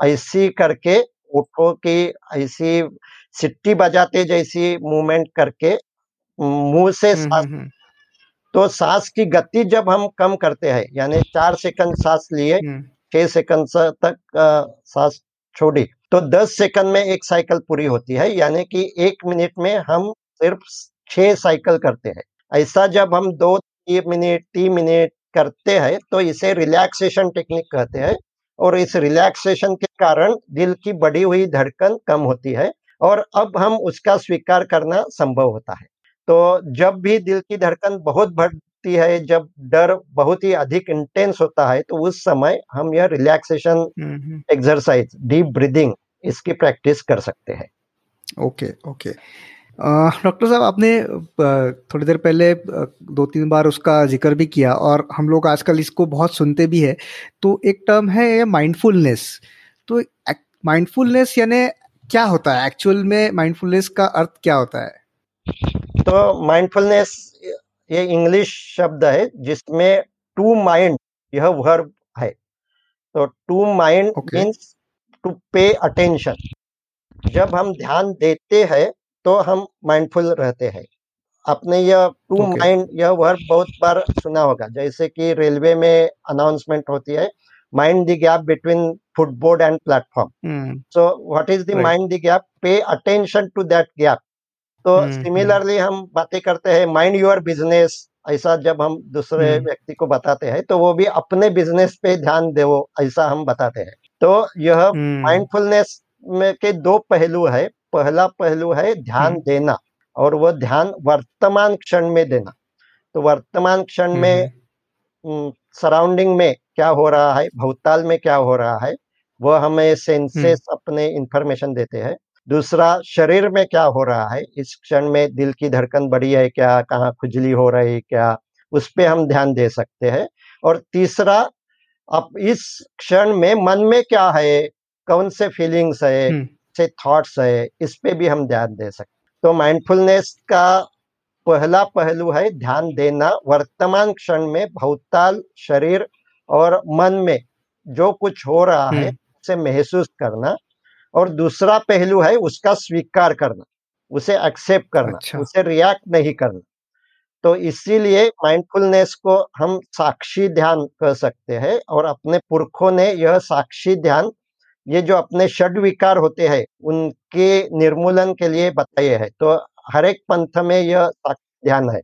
ऐसी करके उठो की ऐसी सिट्टी बजाते जैसी मूवमेंट करके मुँह से हम्म, सांस हम्म, हम्म, तो सांस की गति जब हम कम करते हैं यानी चार सेकंड सांस लिए छह सेकंड तक सांस छोड़ी तो दस सेकंड में एक साइकिल पूरी होती है यानी कि एक मिनट में हम सिर्फ़ छह साइकिल करते हैं। ऐसा जब हम दो तीन मिनट तीन मिनट करते हैं तो इसे रिलैक्सेशन टेक्निक कहते हैं और इस रिलैक्सेशन के कारण दिल की बढ़ी हुई धड़कन कम होती है और अब हम उसका स्वीकार करना संभव होता है। तो जब भी दिल की धड़कन बहुत बढ़ती है जब डर बहुत ही अधिक इंटेंस होता है तो उस समय हम यह रिलैक्सेशन। एक्सरसाइज डीप ब्रीदिंग इसकी प्रैक्टिस कर सकते हैं। Okay okay. डॉक्टर साहब आपने थोड़ी देर पहले दो तीन बार उसका ज़िक्र भी किया और हम लोग आजकल इसको बहुत सुनते भी है। तो एक टर्म है माइंडफुलनेस तो माइंडफुलनेस यानी क्या होता है? एक्चुअल में माइंडफुलनेस का अर्थ क्या होता है? तो माइंडफुलनेस ये इंग्लिश शब्द है जिसमें टू माइंड यह वर्ब है। तो to mind. Means to pay attention जब हम ध्यान देते हैं तो हम माइंडफुल रहते हैं। आपने यह टू माइंड यह वर्ब बहुत बार सुना होगा जैसे कि रेलवे में अनाउंसमेंट होती है mind the gap between footboard and platform hmm, so what is the Right. mind the gap? Pay attention to that gap. तो सिमिलरली हम बातें करते हैं माइंड योर बिज़नेस ऐसा जब हम दूसरे हम्म। व्यक्ति को बताते हैं तो वो भी अपने बिज़नेस पे ध्यान दो ऐसा हम बताते हैं। तो यह माइंडफुलनेस में के दो पहलू है। पहला पहलू है ध्यान। देना और वो ध्यान वर्तमान क्षण में देना। तो वर्तमान क्षण में सराउंडिंग में क्या हो रहा है भूतकाल में क्या हो रहा है वह हमें सेंसेस अपने इंफॉर्मेशन देते हैं। दूसरा शरीर में क्या हो रहा है इस क्षण में दिल की धड़कन बढ़ी है क्या कहाँ खुजली हो रही है क्या उस पर हम ध्यान दे सकते हैं। और तीसरा अब इस क्षण में मन में क्या है कौन से फीलिंग्स है हम्म, से थॉट्स है इस पे भी हम ध्यान दे सकते तो माइंडफुलनेस का पहला पहलू है ध्यान देना। वर्तमान क्षण में भौताल शरीर और मन में जो कुछ हो रहा है हम्म। उसे महसूस करना और दूसरा पहलू है उसका स्वीकार करना उसे एक्सेप्ट करना अच्छा। उसे रिएक्ट नहीं करना तो इसीलिए माइंडफुलनेस को हम साक्षी ध्यान कह सकते हैं और अपने पुरखों ने यह साक्षी ध्यान ये जो अपने षड विकार होते हैं उनके निर्मूलन के लिए बताए हैं तो हर एक पंथ में यह ध्यान है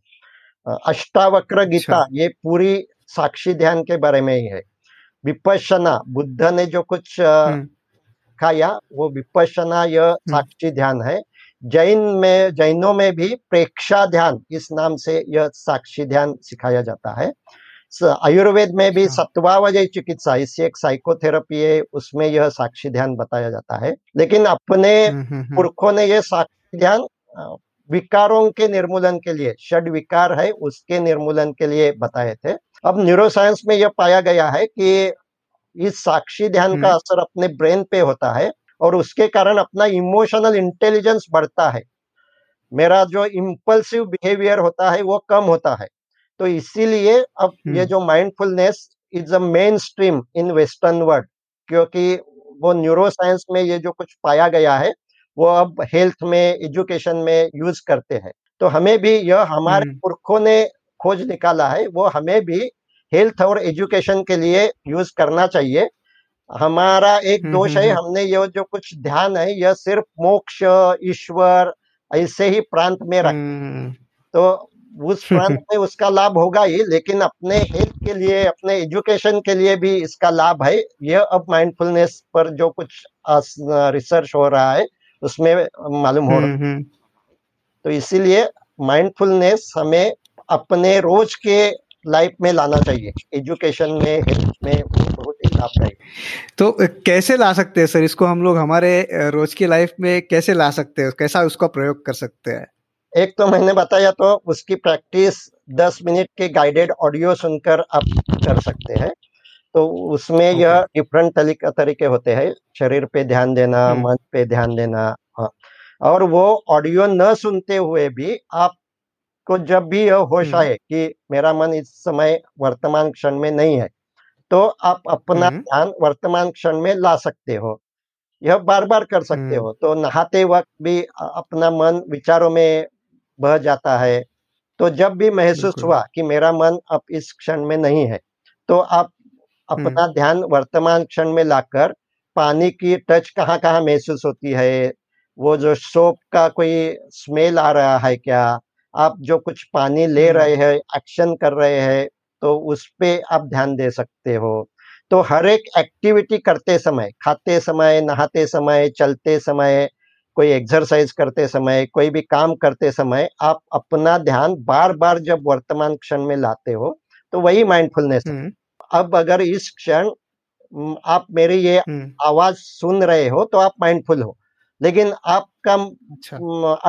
अष्टावक्र गीता अच्छा। ये पूरी साक्षी ध्यान के बारे में ही है। विपश्यना बुद्ध ने जो कुछ खाया वो विपश्यना यह साक्षी ध्यान है। जैन में जैनों में भी प्रेक्षा ध्यान इस नाम से यह साक्षी ध्यान सिखाया जाता है। आयुर्वेद में भी अच्छा। सत्वावजय चिकित्सा इससे एक साइकोथेरेपी है उसमें यह साक्षी ध्यान बताया जाता है। लेकिन अपने पुरखों ने यह साक्षी ध्यान विकारों के निर्मूलन के लिए षड विकार है उसके निर्मूलन के लिए बताए थे अब न्यूरोसाइंस में यह पाया गया है कि इस साक्षी ध्यान का हम्म। असर अपने ब्रेन पे होता है और उसके कारण अपना इमोशनल इंटेलिजेंस बढ़ता है मेरा जो इम्पल्सिव बिहेवियर होता है वो कम होता है तो इसीलिए अब हम्म। ये जो mindfulness is a mainstream in western world क्योंकि वो न्यूरोसाइंस में ये जो कुछ पाया गया है वो अब हेल्थ में एजुकेशन में यूज़ करते हैं तो हमें भी यह हमारे हम्म। पुरखों ने खोज निकाला है वो हमें भी हेल्थ और एजुकेशन के लिए यूज़ करना चाहिए हमारा एक हम्म, दोष हम्म, है। हमने ये जो कुछ ध्यान है यह सिर्फ़ मोक्ष ईश्वर ऐसे ही प्रांत में रख तो उस प्रांत में उसका लाभ होगा ही लेकिन अपने हेल्थ के लिए अपने एजुकेशन के लिए भी इसका लाभ है यह अब माइंडफुलनेस पर जो कुछ रिसर्च हो रहा है उसमें मालूम हो रहा हम्म, हम्म। तो इसीलिए माइंडफुलनेस हमें अपने रोज के लाइफ में लाना चाहिए। एजुकेशन में हेल्थ में बहुत ही लाभदायक तो कैसे ला सकते हैं सर? इसको हम लोग हमारे रोज की लाइफ में कैसे ला सकते हैं? कैसा उसका प्रयोग कर सकते हैं? एक तो मैंने बताया तो उसकी प्रैक्टिस 10 मिनट के गाइडेड ऑडियो सुनकर आप कर सकते हैं। तो उसमें ओके। यह डिफरेंट तरीके तरीके होते हैं शरीर पे ध्यान देना हम्म। मन पे ध्यान देना हाँ। और वो ऑडियो न सुनते हुए भी आपको जब भी यह होश हम्म। आए कि मेरा मन इस समय वर्तमान क्षण में नहीं है तो आप अपना हम्म। ध्यान वर्तमान क्षण में ला सकते हो यह बार बार कर सकते। हो तो नहाते वक्त भी अपना मन विचारों में बह जाता है तो जब भी महसूस हुआ कि मेरा मन अब इस क्षण में नहीं है तो आप अपना ध्यान वर्तमान क्षण में लाकर पानी की टच कहाँ कहाँ महसूस होती है? वो जो सोप का कोई स्मेल आ रहा है क्या? आप जो कुछ पानी ले हम्म। रहे हैं एक्शन कर रहे हैं तो उस पर आप ध्यान दे सकते हो। तो हर एक एक्टिविटी करते समय खाते समय नहाते समय चलते समय कोई एक्सरसाइज करते समय कोई भी काम करते समय आप अपना ध्यान बार बार जब वर्तमान क्षण में लाते हो तो वही माइंडफुलनेस है। हम्म, अब अगर इस क्षण आप मेरी ये आवाज़ सुन रहे हो तो आप माइंडफुल हो। लेकिन आपका अच्छा।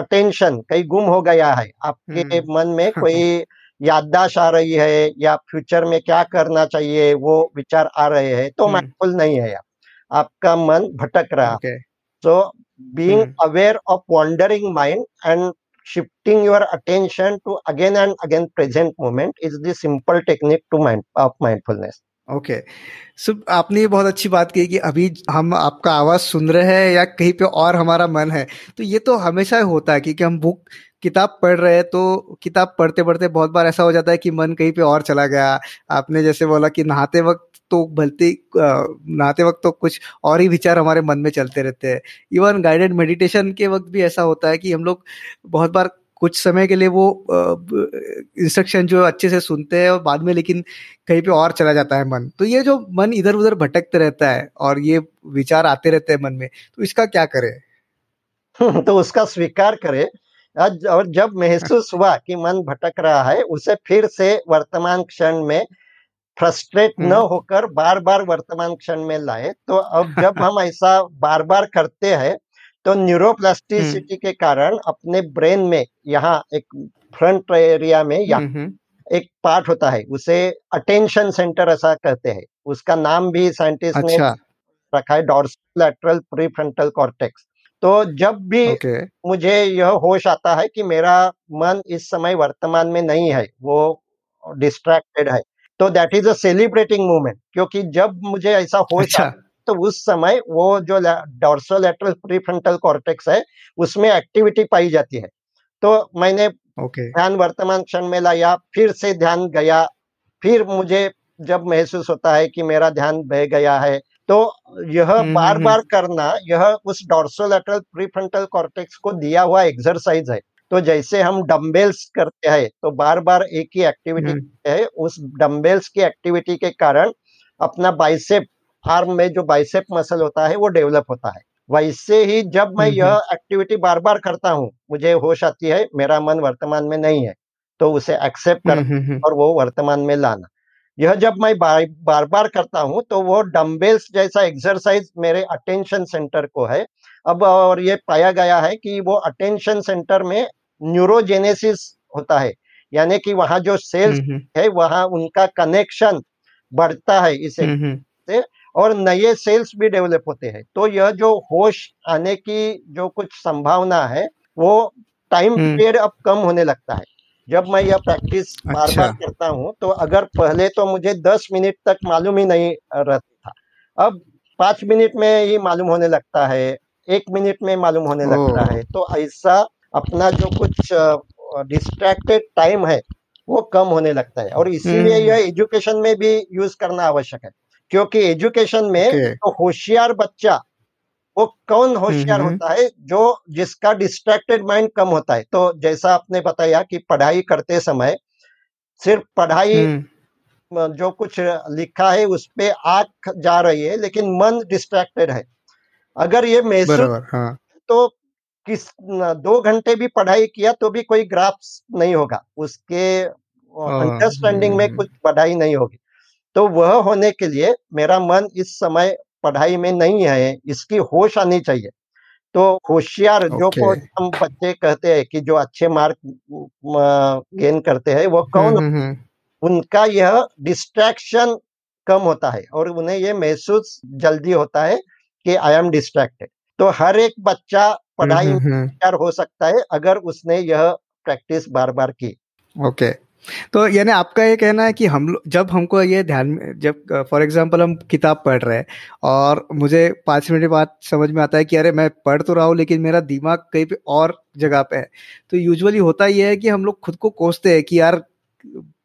अटेंशन कहीं गुम हो गया है। आपके। मन में कोई याददाश्त आ रही है या फ्यूचर में क्या करना चाहिए वो विचार आ रहे हैं तो। माइंडफुल नहीं है आप। आपका मन भटक रहा। है okay So aware of wandering mind and shifting your attention to again and again present moment is the simple technique to mind, of mindfulness. Okay so आपने ये बहुत अच्छी बात की कि अभी हम आपका आवाज़ सुन रहे हैं या कहीं पे और हमारा मन है तो ये तो हमेशा होता है क्योंकि हम बुक, किताब पढ़ रहे हैं तो किताब पढ़ते पढ़ते बहुत बार ऐसा हो जाता है कि मन कहीं पे और चला गया आपने जैसे बोला कि नहाते वक्त तो भलती नहाते वक्त तो कुछ और ही विचार हमारे मन में चलते रहते हैं। इवन गाइडेड मेडिटेशन के वक्त भी ऐसा होता है कि हम लोग बहुत बार कुछ समय के लिए वो इंस्ट्रक्शन जो अच्छे से सुनते हैं और बाद में लेकिन कहीं पे और चला जाता है मन। तो ये जो मन इधर उधर भटकते रहता है और ये विचार आते रहते हैं मन में तो इसका क्या करें? तो उसका स्वीकार करे। और जब महसूस हुआ कि मन भटक रहा है, उसे फिर से वर्तमान क्षण में फ्रस्ट्रेट न हम्म। होकर बार बार वर्तमान क्षण में लाए तो अब जब हम ऐसा बार बार करते हैं तो न्यूरोप्लास्टिसिटी के कारण अपने ब्रेन में यहाँ एक फ्रंट एरिया में यहाँ हम्म, हम्म, एक पार्ट होता है उसे अटेंशन सेंटर ऐसा कहते हैं। उसका नाम भी साइंटिस्ट अच्छा। ने रखा है डॉर्सलैटरल प्रीफ्रंटल कॉर्टेक्स तो जब भी ओके। मुझे यह होश आता है कि मेरा मन इस समय वर्तमान में नहीं है वो डिस्ट्रैक्टेड है तो that is a celebrating moment क्योंकि जब मुझे ऐसा होश अच्छा। तो उस समय वो जो डॉर्सोलेटरल प्रीफ्रंटल कॉर्टेक्स है उसमें एक्टिविटी पाई जाती है। तो मैंने ओके ध्यान वर्तमान क्षण में लाया फिर से ध्यान गया फिर मुझे जब महसूस होता है कि मेरा ध्यान बह गया है तो यह हम्म, बार हम्म, बार करना यह उस डॉर्सोलेटरल प्रीफ्रंटल कॉर्टेक्स को दिया हुआ एक्सरसाइज है। तो जैसे हम डम्बेल्स करते हैं तो बार बार एक ही एक्टिविटी हम्म, है उस डम्बेल्स की एक्टिविटी के कारण अपना बाइसेप आर्म में जो बाइसेप मसल होता है वो डेवलप होता है। वैसे ही जब मैं हम्म, यह एक्टिविटी बार बार करता हूँ मुझे होश आती है मेरा मन वर्तमान में नहीं है तो उसे एक्सेप्ट कर हम्म, हम्म, और वो वर्तमान में लाना। यह जब मैं बार बार बार करता हूँ तो वो डम्बेल्स जैसा एक्सरसाइज मेरे अटेंशन सेंटर को है। अब और ये पाया गया है कि वो अटेंशन सेंटर में न्यूरोजेनेसिस होता है। यानी कि वहाँ जो सेल्स हम्म, है वहाँ उनका कनेक्शन बढ़ता है इसे। हम्म, हम्म, और नए सेल्स भी डेवलप होते हैं। तो यह जो होश आने की जो कुछ संभावना है वो टाइम हम्म। पीरियड अब कम होने लगता है। जब मैं यह प्रैक्टिस बार अच्छा। बार करता हूँ तो अगर पहले तो मुझे दस मिनट तक मालूम ही नहीं रहता था। अब पाँच मिनट में ही मालूम होने लगता है एक मिनट में मालूम होने लगता है। तो ऐसा अपना जो कुछ डिस्ट्रैक्टेड टाइम है वो कम होने लगता है। और इसीलिए हम्म। यह एजुकेशन में भी यूज़ करना आवश्यक है। क्योंकि एजुकेशन में ओके। तो होशियार बच्चा वो कौन होशियार हम्म। होता है? जो जिसका डिस्ट्रैक्टेड माइंड कम होता है। तो जैसा आपने बताया कि पढ़ाई करते समय सिर्फ़ पढ़ाई हम्म, जो कुछ लिखा है उस पे आँख जा रही है लेकिन मन डिस्ट्रैक्टेड है। अगर ये महसूस हाँ। तो किस दो घंटे भी पढ़ाई किया तो भी कोई ग्राफ्स नहीं होगा। उसके अंडरस्टैंडिंग में हम्म। कुछ बढ़ाई नहीं होगी। तो वह होने के लिए मेरा मन इस समय पढ़ाई में नहीं है इसकी होश आनी चाहिए। तो होशियार जो को हम बच्चे कहते हैं कि जो अच्छे मार्क गेन करते हैं वो कौन? हम्म, हम्म, उनका यह डिस्ट्रैक्शन कम होता है और उन्हें ये महसूस जल्दी होता है कि आई एम डिस्ट्रैक्टेड तो हर एक बच्चा पढ़ाई हम्म, हम्म, होशियार हो सकता है अगर उसने यह प्रैक्टिस बार बार की। ओके। तो यानी आपका ये कहना है कि हम जब हमको ये ध्यान में जब फॉर एग्जांपल हम किताब पढ़ रहे हैं और मुझे पाँच मिनट बाद समझ में आता है कि अरे मैं पढ़ तो रहा हूँ लेकिन मेरा दिमाग कहीं पे और जगह पे है। तो यूजुअली होता ये है कि हम लोग खुद को कोसते हैं कि यार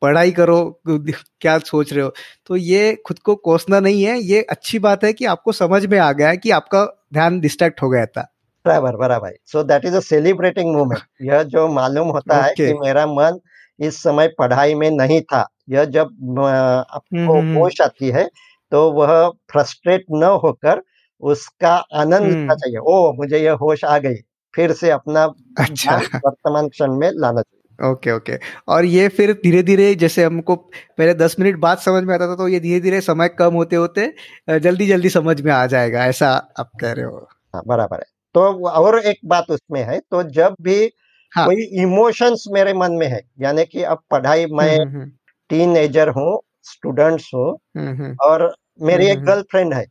पढ़ाई करो क्या सोच रहे हो? तो ये खुद को कोसना नहीं है ये अच्छी बात है कि आपको समझ में आ गया है कि आपका ध्यान डिस्ट्रैक्ट हो गया था। बराबर बराबर. So that is a celebrating moment यह जो मालूम होता okay. है कि मेरा मन इस समय पढ़ाई में नहीं था यह जब आपको हम्म, होश आती है तो वह फ्रस्ट्रेट न होकर उसका आनंद हम्म। लेना चाहिए। ओ मुझे यह होश आ गई। फिर से अपना अच्छा। वर्तमान क्षण में लाना चाहिए। ओके ओके और ये फिर धीरे धीरे जैसे हमको पहले दस मिनट बाद समझ में आता था तो ये धीरे धीरे समय कम होते होते जल्दी जल्दी समझ में आ जाएगा ऐसा आप कह रहे हो। हाँ बराबर है। तो और एक बात उसमें है तो जब भी हाँ। कोई इमोशंस मेरे मन में है यानी कि अब पढ़ाई मैं टीन एजर हूँ स्टूडेंट्स हूँ हम्म, हम्म, और मेरी एक हम्म, गर्लफ्रेंड है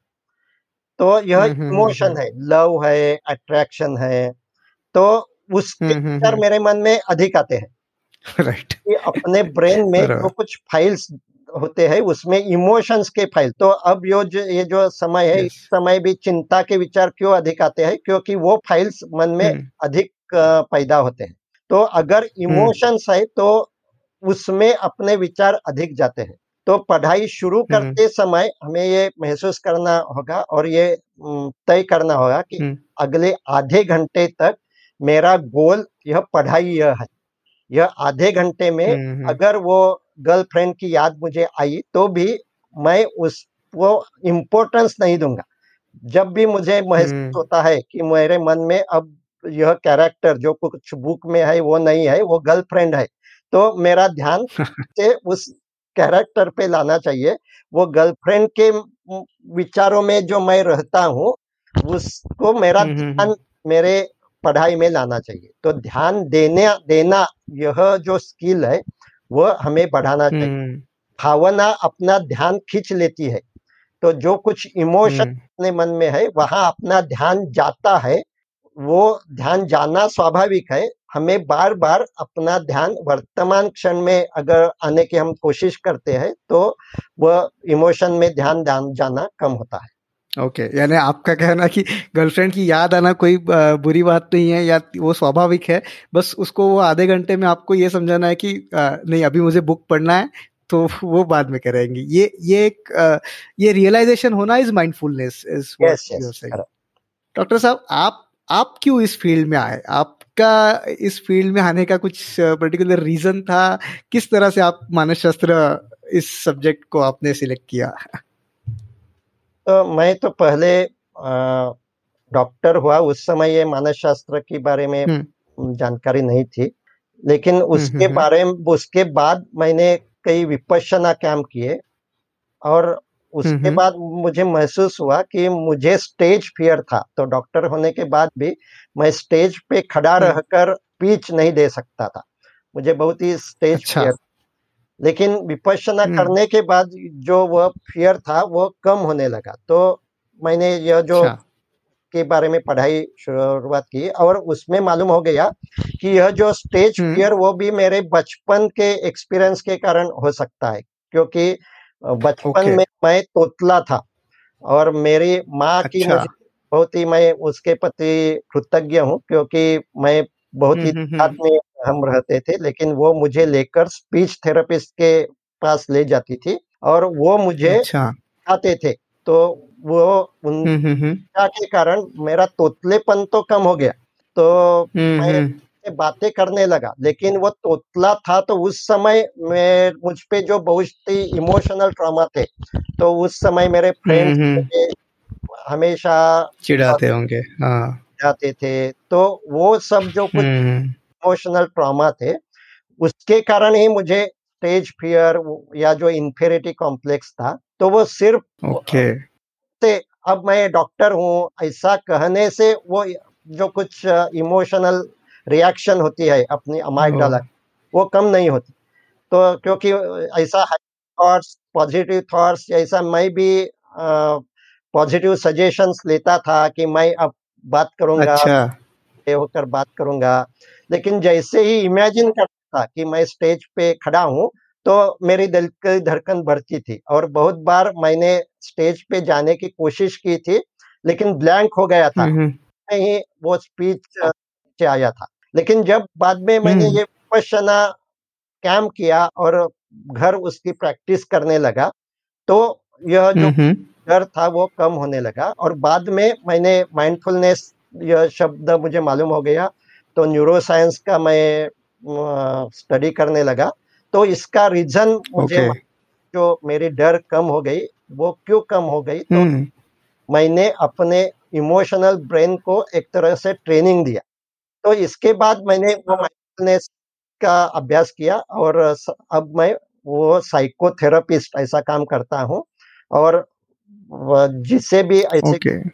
तो यह इमोशन। है लव है अट्रैक्शन है तो उसके विचार। मेरे मन में अधिक आते हैं राइट कि अपने ब्रेन में। जो कुछ फाइल्स होते हैं उसमें इमोशंस के फ़ाइल तो अब यो जो ये जो समय है Yes. इस समय भी चिंता के विचार क्यों अधिक आते हैं क्योंकि वो फाइल्स मन में हम्म, अधिक पैदा होते हैं तो अगर इमोशंस hmm. है तो उसमें अपने विचार अधिक जाते हैं तो पढ़ाई शुरू हम्म। करते समय हमें ये महसूस करना होगा और ये तय करना होगा कि हम्म, अगले आधे घंटे तक मेरा गोल यह पढ़ाई यह है यह आधे घंटे में। अगर वो गर्लफ्रेंड की याद मुझे आई तो भी मैं उसको इम्पोर्टेंस नहीं दूँगा। जब भी मुझे महसूस हम्म। होता है कि मेरे मन में अब यह कैरेक्टर जो कुछ बुक में है वो नहीं है वो गर्लफ्रेंड है तो मेरा ध्यान से उस कैरेक्टर पे लाना चाहिए। वो गर्लफ्रेंड के विचारों में जो मैं रहता हूँ उसको मेरा हम्म, हम्म, ध्यान मेरे पढ़ाई में लाना चाहिए। तो ध्यान देने देना यह जो स्किल है वह हमें बढ़ाना चाहिए। हम्म, भावना अपना ध्यान खींच लेती है। तो जो कुछ इमोशन हम्म, अपने मन में है वहाँ अपना ध्यान जाता है। वो ध्यान जाना स्वाभाविक है। हमें बार बार अपना ध्यान वर्तमान क्षण में अगर आने की हम कोशिश करते हैं तो वह इमोशन में ध्यान जाना कम होता है। ओके okay, यानी आपका कहना कि गर्लफ्रेंड की याद आना कोई बुरी बात नहीं है या वो स्वाभाविक है बस उसको वो आधे घंटे में आपको ये समझाना है कि नहीं अभी मुझे बुक पढ़ना है तो वो बाद में करेंगे ये ये एक ये रियलाइजेशन होना इज़ माइंडफुलनेस इज़ डॉक्टर साहब आप आप क्यों इस फ़ील्ड में आए? आपका इस फ़ील्ड में आने का कुछ पर्टिकुलर रीजन था? किस तरह से आप मानस शास्त्र इस सब्जेक्ट को आपने सिलेक्ट किया? तो मैं तो पहले डॉक्टर हुआ उस समय ये मानस शास्त्र के बारे में हम्म। जानकारी नहीं थी लेकिन हम्म, उसके हम्म, बारे में उसके बाद मैंने कई विपश्यना कैंप किए और उसके बाद मुझे महसूस हुआ कि मुझे स्टेज फियर था तो डॉक्टर होने के बाद भी मैं स्टेज पे खड़ा रहकर स्पीच नहीं दे सकता था मुझे बहुत ही स्टेज अच्छा। फियर लेकिन विपश्यना करने के बाद जो वह फियर था वो कम होने लगा। तो मैंने यह जो अच्छा। के बारे में पढ़ाई शुरुआत की और उसमें मालूम हो गया कि यह जो स्टेज फियर वो भी मेरे बचपन के एक्सपीरियंस के कारण हो सकता है। क्योंकि बचपन में मैं तोतला था और मेरी माँ की अच्छा। मुझे बहुत ही मैं उसके प्रति कृतज्ञ हूँ क्योंकि मैं बहुत ही साथ में हम रहते थे लेकिन वो मुझे लेकर स्पीच थेरेपिस्ट के पास ले जाती थी और वो मुझे अच्छा। आते थे। तो वो उनका के कारण मेरा तोतलेपन तो कम हो गया तो मैं बातें करने लगा लेकिन वो तोतला था तो उस समय मैं मुझ पे जो बहुत ही इमोशनल ट्रॉमा थे तो उस समय मेरे फ्रेंड्स हमेशा चिढ़ाते होंगे हाँ। जाते थे तो वो सब जो कुछ इमोशनल ट्रॉमा थे उसके कारण ही मुझे स्टेज फियर या जो इन्फेरिटी कॉम्प्लेक्स था तो वो सिर्फ़ ओके। से अब मैं डॉक्टर हूँ ऐसा कहने से वो जो कुछ इमोशनल रिएक्शन होती है अपनी अमाइगडाला वो कम नहीं होती। तो क्योंकि ऐसा थॉट्स पॉजिटिव थॉट्स ऐसा मैं भी पॉजिटिव सजेशंस लेता था कि मैं अब बात करूँगा अच्छा। होकर बात करूँगा लेकिन जैसे ही इमेजिन करता था कि मैं स्टेज पे खड़ा हूँ तो मेरी दिल की धड़कन बढ़ती थी और बहुत बार मैंने स्टेज पे जाने की कोशिश की थी लेकिन ब्लैंक हो गया था। नहीं वो स्पीच से आया था। लेकिन जब बाद में मैंने ये विपश्यना कैम्प किया और घर उसकी प्रैक्टिस करने लगा तो यह जो डर था वो कम होने लगा और बाद में मैंने माइंडफुलनेस यह शब्द मुझे मालूम हो गया तो न्यूरो साइंस का मैं स्टडी करने लगा तो इसका रीजन मुझे okay. जो मेरी डर कम हो गई वो क्यों कम हो गई तो hmm. मैंने अपने इमोशनल ब्रेन को एक तरह से ट्रेनिंग दिया तो इसके बाद मैंने वो माइंडफुलनेस का अभ्यास किया और अब मैं वो साइकोथेरापिस्ट ऐसा काम करता हूँ और जिसे भी ऐसे okay.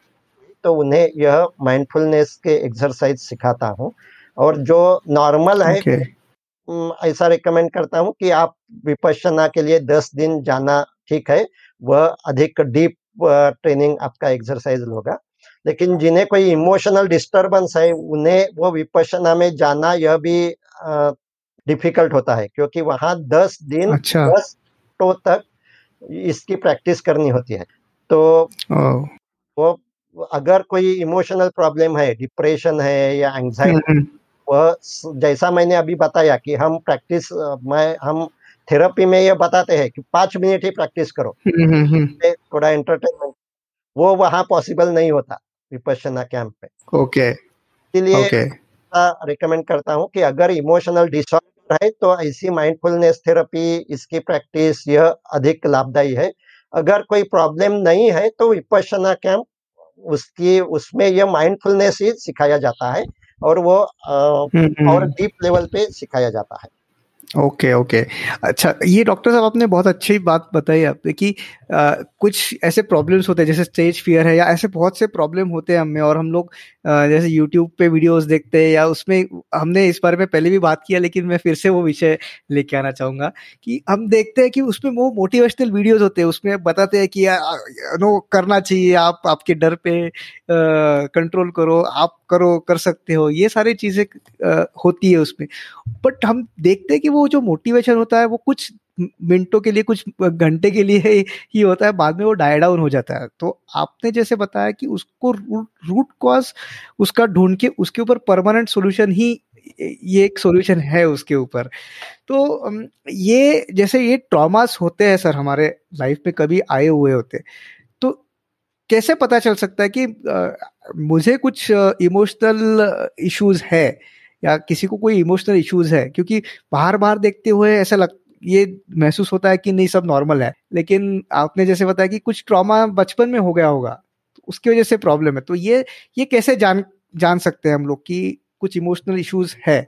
तो उन्हें यह माइंडफुलनेस के एक्सरसाइज सिखाता हूँ। और जो नॉर्मल है okay. ऐसा रिकमेंड करता हूँ कि आप विपश्यना के लिए दस दिन जाना ठीक है। वह अधिक डीप ट्रेनिंग आपका एक्सरसाइज होगा लेकिन जिन्हें कोई इमोशनल डिस्टरबेंस है उन्हें वो विपश्यना में जाना यह भी डिफ़िकल्ट होता है। क्योंकि वहाँ दस दिन अच्छा। दस तो तक इसकी प्रैक्टिस करनी होती है। तो वो अगर कोई इमोशनल प्रॉब्लम है डिप्रेशन है या एंजाइटी वह जैसा मैंने अभी बताया कि हम प्रैक्टिस मैं हम थेरेपी में ये बताते हैं कि पाँच मिनट ही प्रैक्टिस करो। थोड़ा एंटरटेनमेंट वो वहाँ पॉसिबल नहीं होता विपश्यना कैंप पे। ओके। इसलिए रिकमेंड करता हूँ कि अगर इमोशनल डिसऑर्डर है तो ऐसी माइंडफुलनेस थेरेपी इसकी प्रैक्टिस यह अधिक लाभदायी है। अगर कोई प्रॉब्लम नहीं है तो विपश्यना कैंप उसकी उसमें यह माइंडफुलनेस ही सिखाया जाता है और वो और डीप लेवल पे सिखाया जाता है ओके okay, ओके okay. अच्छा ये डॉक्टर साहब आपने बहुत अच्छी बात बताई आपने कि कुछ ऐसे प्रॉब्लम्स होते हैं, जैसे स्टेज फियर है या ऐसे बहुत से प्रॉब्लम होते हैं हमें और हम लोग जैसे यूट्यूब पे वीडियोस देखते हैं या उसमें हमने इस बारे में पहले भी बात किया लेकिन मैं फिर से वो विषय लेके आना चाहूँगा कि हम देखते हैं कि उसमें वो मोटिवेशनल वीडियोज़ होते हैं, उसमें बताते हैं कि नो, करना चाहिए, आप आपके डर पे कंट्रोल करो, आप करो, कर सकते हो। ये सारी चीज़ें होती है उसमें। बट हम देखते हैं कि वो जो मोटिवेशन होता है, वो कुछ मिनटों के लिए कुछ घंटे के लिए ही होता है बाद में वो डाई डाउन हो जाता है। तो आपने जैसे बताया कि उसको रूट कॉज उसका ढूंढ के उसके ऊपर परमानेंट सोल्यूशन ही ये एक सोल्यूशन है उसके ऊपर। तो ये जैसे ये ट्रॉमास होते हैं सर हमारे लाइफ में कभी आए हुए होते तो कैसे पता चल सकता है कि आ, मुझे कुछ इमोशनल इश्यूज़ है या किसी को कोई इमोशनल इश्यूज़ है? क्योंकि बाहर बाहर देखते हुए ऐसा लग ये महसूस होता है कि नहीं सब नॉर्मल है लेकिन आपने जैसे बताया कि कुछ ट्रॉमा बचपन में हो गया होगा तो उसकी वजह से प्रॉब्लम है तो ये ये कैसे जान जान सकते हैं हम लोग कि कुछ इमोशनल इश्यूज़ है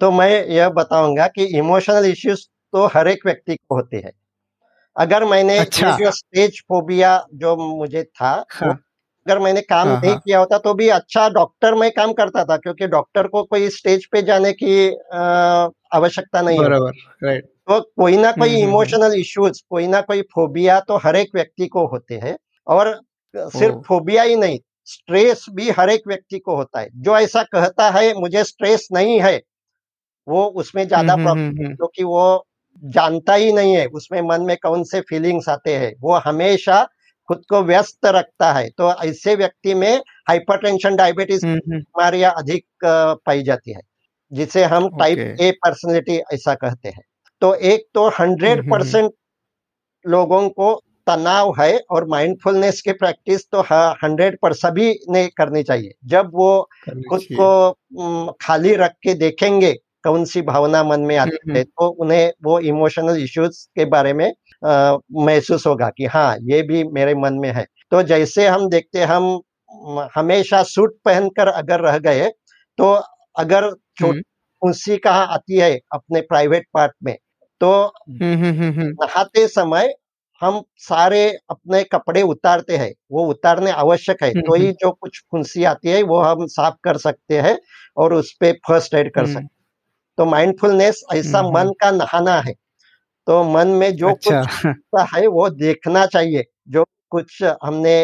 तो मैं यह बताऊँगा कि इमोशनल इश्यूज़ तो हर एक व्यक्ति को होते हैं अगर मैंने अच्छा। जो स्टेज फोबिया जो मुझे था हाँ। अगर मैंने काम हाँ, नहीं हाँ। किया होता तो भी अच्छा डॉक्टर में काम करता था क्योंकि डॉक्टर को कोई स्टेज पे जाने की आवश्यकता नहीं बराबर राइट तो कोई ना कोई इमोशनल हम्म, इश्यूज़ हम्म, हम्म। कोई ना कोई फोबिया तो हर एक व्यक्ति को होते हैं और सिर्फ़ फोबिया ही नहीं स्ट्रेस भी हर एक व्यक्ति को होता है। जो ऐसा कहता है मुझे स्ट्रेस नहीं है वो उसमें ज़्यादा प्रॉब्लम क्योंकि वो जानता ही नहीं है उसमें मन में कौन से फीलिंग्स आते हैं। वो हमेशा खुद को व्यस्त रखता है तो ऐसे व्यक्ति में हाइपरटेंशन डायबिटीज़ बीमारियाँ अधिक पाई जाती है जिसे हम टाइप ए पर्सनैलिटी ऐसा कहते हैं। तो एक तो हंड्रेड परसेंट लोगों को तनाव है और माइंडफुलनेस की प्रैक्टिस तो हंड्रेड पर सभी ने करनी चाहिए जब वो खुद को खाली रख के देखेंगे कौन सी भावना मन में आती हम्म, है हम्म। तो उन्हें वो इमोशनल इश्यूज़ के बारे में महसूस होगा कि हाँ ये भी मेरे मन में है तो जैसे हम देखते हम हमेशा सूट पहनकर अगर रह गए तो अगर छोटी उसी हम्म। कहा आती है अपने प्राइवेट पार्ट में तो नहाते समय हम सारे अपने कपड़े उतारते हैं वो उतारने आवश्यक है। तो ही जो कुछ फुंसी आती है वो हम साफ़ कर सकते हैं और उस पर फ़र्स्ट एड कर सकते। तो माइंडफुलनेस ऐसा मन का नहाना है। तो मन में जो अच्छा। कुछ है वो देखना चाहिए जो कुछ हमने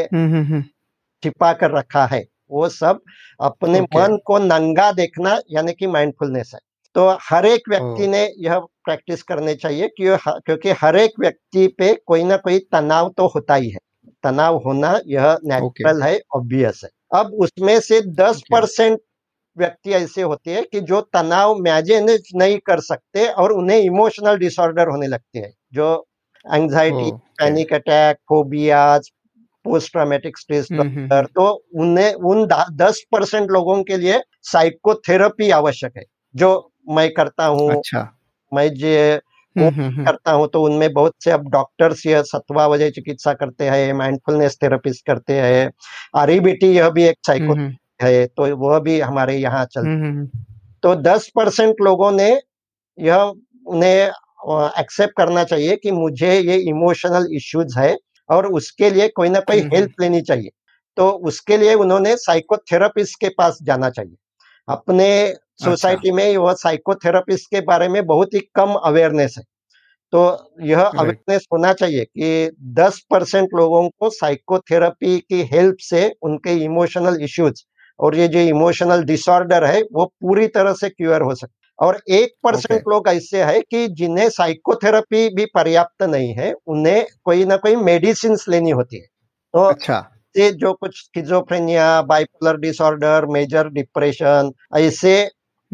छिपा कर रखा है वो सब अपने मन को नंगा देखना यानी कि माइंडफुलनेस है। तो हर एक व्यक्ति ने यह प्रैक्टिस करने चाहिए क्योंकि हर एक व्यक्ति पे कोई ना कोई तनाव तो होता ही है। तनाव होना यह नेचुरल okay. है ऑब्वियस है। अब उसमें से दस परसेंट व्यक्ति ऐसे होते हैं कि जो तनाव मैनेज नहीं कर सकते और उन्हें इमोशनल डिसऑर्डर होने लगते हैं जो anxiety panic attack phobias post traumatic stress तो उन्हें उन दस परसेंट लोगों के लिए साइकोथेरेपी आवश्यक है जो मैं करता हूँ अच्छा। मैं जो हम्म, हम्म, हम्म। करता हूँ तो उनमें बहुत से अब डॉक्टर्स ये सत्वा वजह चिकित्सा करते हैं माइंडफुलनेस थेरेपिस्ट करते हैं आरईबीटी यह भी एक साइको है तो वह भी हमारे यहाँ चलते तो दस परसेंट लोगों ने यह उन्हें एक्सेप्ट करना चाहिए कि मुझे ये इमोशनल इश्यूज़ है और उसके लिए कोई ना कोई हेल्प लेनी चाहिए। तो उसके लिए उन्होंने साइकोथेरेपिस्ट के पास जाना चाहिए। अपने सोसाइटी अच्छा। में वह साइकोथेरापिस्ट के बारे में बहुत ही कम अवेयरनेस है। तो यह अवेयरनेस होना चाहिए कि 10 परसेंट लोगों को साइकोथेरेपी की हेल्प से उनके इमोशनल इश्यूज़ और ये जो इमोशनल डिसऑर्डर है वो पूरी तरह से क्यूर हो सकते और एक परसेंट लोग ऐसे है कि जिन्हें साइकोथेरेपी भी पर्याप्त नहीं है उन्हें कोई ना कोई मेडिसिन लेनी होती है। तो अच्छा। से जो कुछ schizophrenia bipolar disorder major depression ऐसे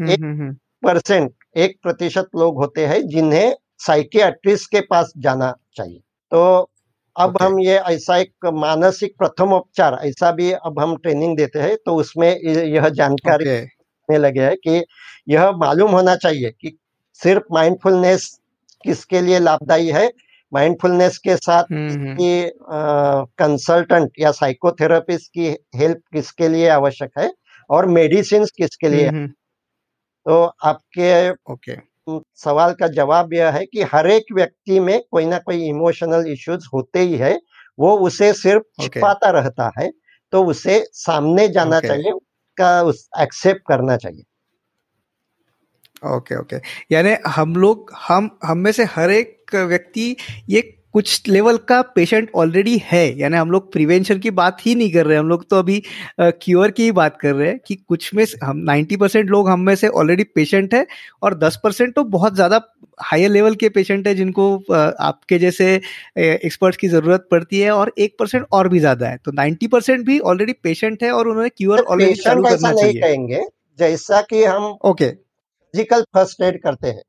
एक परसेंट एक प्रतिशत लोग होते हैं जिन्हें साइकियाट्रिस्ट के पास जाना चाहिए। तो अब okay. हम ये ऐसा एक मानसिक प्रथम उपचार ऐसा भी अब हम ट्रेनिंग देते हैं तो उसमें यह जानकारी okay. लगे है कि यह मालूम होना चाहिए कि सिर्फ़ माइंडफुलनेस किसके लिए लाभदायी है? माइंडफुलनेस के साथ की कंसल्टेंट या साइकोथेरेपिस्ट की हेल्प किसके लिए आवश्यक है? और मेडिसिन किसके लिए तो आपके ओके सवाल का जवाब यह है कि हर एक व्यक्ति में कोई ना कोई इमोशनल इश्यूज़ होते ही है वो उसे सिर्फ़ छिपाता okay. रहता है तो उसे सामने जाना okay. चाहिए उसका उस एक्सेप्ट करना चाहिए ओके ओके यानी हम लोग हम हम में से हर एक व्यक्ति ये कुछ लेवल का पेशेंट ऑलरेडी है यानी हम लोग प्रिवेंशन की बात ही नहीं कर रहे हम लोग तो अभी क्योर की ही बात कर रहे हैं कि कुछ में हम 90 परसेंट लोग हम में से ऑलरेडी पेशेंट है और 10 परसेंट तो बहुत ज़्यादा हायर लेवल के पेशेंट है जिनको आपके जैसे एक्सपर्ट्स की ज़रूरत पड़ती है और एक परसेंट और भी ज़्यादा है। तो 90 परसेंट भी ऑलरेडी पेशेंट है और उन्होंने क्यूर ऑलरेडी चालू करना चाहिए। कहेंगे जैसा कि हम ओके फ़िज़िकल फ़र्स्ट एड करते हैं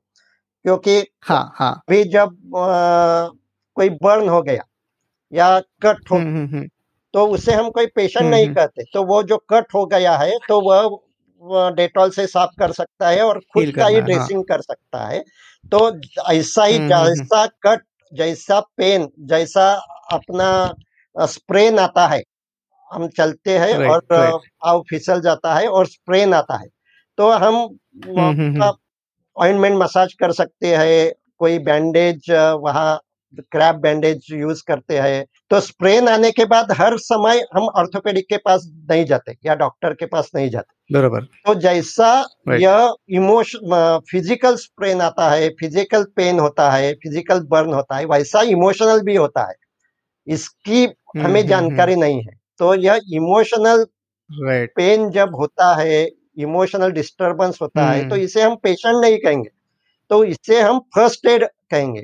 क्योंकि हाँ हाँ। भी जब आ, कोई बर्न हो गया या कट हो हम्म, हम्म, हम्म। तो उसे हम कोई पेशेंट नहीं कहते। तो वो जो कट हो गया है तो वह डेटॉल से साफ़ कर सकता है और खुद का ही ड्रेसिंग हाँ। कर सकता है। तो ऐसा ही जैसा कट जैसा पेन जैसा अपना स्प्रेन आता है हम चलते हैं और आव फिसल जाता है और स्प्रेन आता है। तो हम ऑइंटमेंट मसाज कर सकते हैं कोई बैंडेज वहाँ क्रैप बैंडेज यूज़ करते हैं तो स्प्रेन आने के बाद हर समय हम ऑर्थोपेडिक के पास नहीं जाते या डॉक्टर के पास नहीं जाते। बराबर। तो जैसा यह इमोशन फ़िज़िकल स्प्रेन आता है फ़िज़िकल पेन होता है फ़िज़िकल बर्न होता है वैसा इमोशनल भी होता है। इसकी हम्म, हमें हम्म, जानकारी हम्म। नहीं है। तो यह इमोशनल पेन जब होता है इमोशनल डिस्टरबेंस होता है तो इसे हम पेशेंट नहीं कहेंगे। तो इसे हम फ़र्स्ट एड कहेंगे।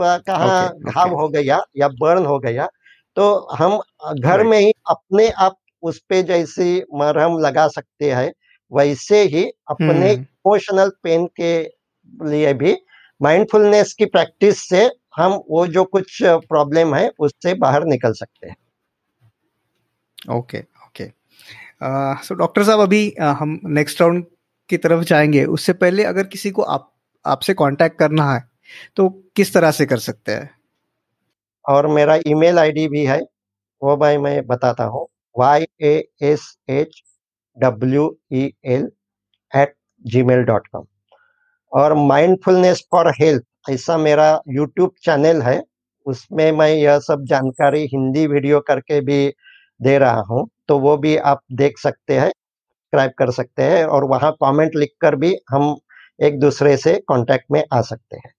कहाँ घाव हो गया या बर्न हो गया तो हम घर में ही अपने आप उस पे जैसे मरहम लगा सकते हैं वैसे ही अपने इमोशनल पेन के लिए भी माइंडफुलनेस की प्रैक्टिस से हम वो जो कुछ प्रॉब्लम है उससे बाहर निकल सकते हैं। Okay okay. सो डॉक्टर साहब अभी uh, हम नेक्स्ट राउंड की तरफ़ जाएँगे। उससे पहले अगर किसी को आप आपसे कांटेक्ट करना है तो किस तरह से कर सकते हैं? और मेरा ईमेल आईडी भी है, वो भाई मैं बताता हूँ। Y A S H W E L eight gmail dot com और माइंडफुलनेस फॉर हेल्थ ऐसा मेरा यूट्यूब चैनल है, उसमें मैं यह सब जानकारी हिंदी वीडियो करके भी दे रहा हूँ तो वो भी आप देख सकते हैं सब्सक्राइब कर सकते हैं, और वहाँ कमेंट लिखकर भी हम एक दूसरे से कांटेक्ट में आ सकते हैं।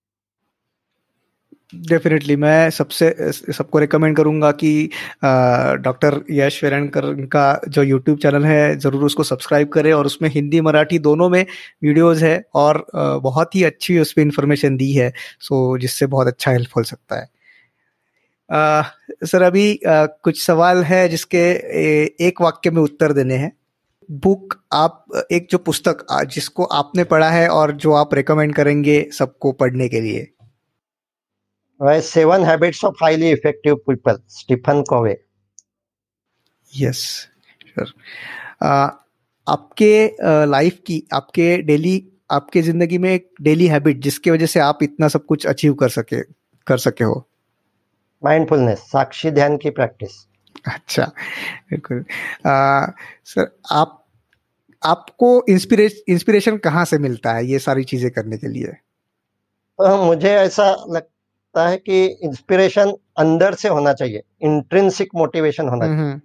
डेफिनेटली मैं सबसे सबको रिकमेंड करूँगा कि डॉक्टर यश वेरणकर का जो यूट्यूब चैनल है ज़रूर उसको सब्सक्राइब करें और उसमें हिंदी मराठी दोनों में वीडियोस है और बहुत ही अच्छी उस पर इंफॉर्मेशन दी है सो जिससे बहुत अच्छा हेल्प हो सकता है। आ, सर अभी आ, कुछ सवाल है जिसके ए, एक वाक्य में उत्तर देने हैं। बुक आप एक जो पुस्तक जिसको आपने पढ़ा है और जो आप रिकमेंड करेंगे सबको पढ़ने के लिए। Seven habits of highly effective people Stephen Covey yes sir आपके लाइफ uh, की आपके डेली आपके ज़िंदगी में एक डेली हैबिट जिसकी वजह से आप इतना सब कुछ अचीव कर सके कर सके हो? माइंडफुलनेस साक्षी ध्यान की प्रैक्टिस अच्छा बिल्कुल। सर आप आपको इंस्पिरेशन इंस्पिरेशन कहाँ से मिलता है ये सारी चीज़ें करने के लिए? तो मुझे ऐसा लग, लगता है कि इंस्पिरेशन अंदर से होना चाहिए इंट्रेंसिक मोटिवेशन होना चाहिए हम्म।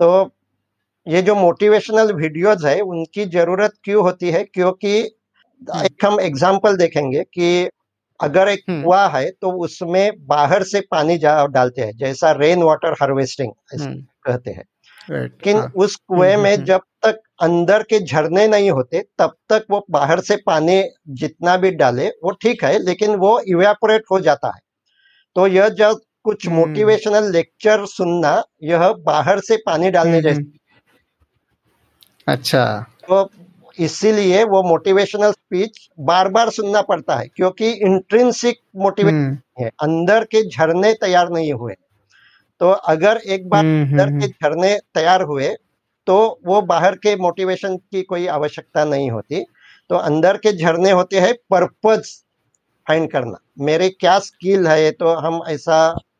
तो ये जो मोटिवेशनल वीडियोज़ है उनकी ज़रूरत क्यों होती है क्योंकि हम्म। एक हम एग्ज़ाम्पल देखेंगे कि अगर एक हम्म। कुआ है तो उसमें बाहर से पानी डालते हैं जैसा रेन वाटर हार्वेस्टिंग कहते हैं लेकिन हाँ। उस कुएँ में जब अंदर के झरने नहीं होते तब तक वो बाहर से पानी जितना भी डाले वो ठीक है लेकिन वो इवेपोरेट हो जाता है। तो यह जब कुछ मोटिवेशनल लेक्चर सुनना यह बाहर से पानी डालने जैसे। अच्छा। तो इसीलिए वो मोटिवेशनल स्पीच बार बार सुनना पड़ता है क्योंकि इंट्रेंसिक मोटिवेशन है अंदर के झरने तैयार नहीं हुए। तो अगर एक बार हम्म, अंदर हम्म, के हम्म। झरने तैयार हुए तो वो बाहर के मोटिवेशन की कोई आवश्यकता नहीं होती। तो अंदर के झरने होते हैं पर्पज फाइंड करना। मेरे क्या स्किल है तो हम ऐसा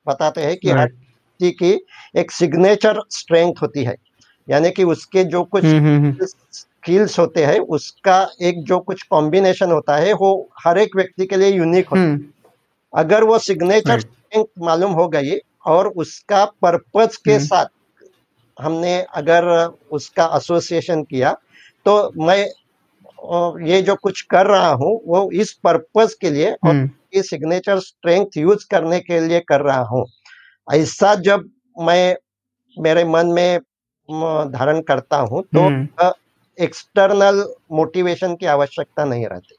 बताते हैं कि हर व्यक्ति की एक सिग्नेचर स्ट्रेंथ होती है। यानी कि उसके जो कुछ स्किल्स होते हैं उसका एक जो कुछ कॉम्बिनेशन होता है वो हर एक व्यक्ति के लिए यूनिक होता है। अगर वो सिग्नेचर स्ट्रेंथ मालूम हो गई और उसका पर्पज के हम्म। साथ हमने अगर उसका एसोसिएशन किया तो मैं ये जो कुछ कर रहा हूँ वो इस पर्पस के लिए और हम्म। ये सिग्नेचर स्ट्रेंथ यूज़ करने के लिए कर रहा हूँ। ऐसा जब मैं मेरे मन में धारण करता हूँ तो हम्म। एक्सटर्नल मोटिवेशन की आवश्यकता नहीं रहती।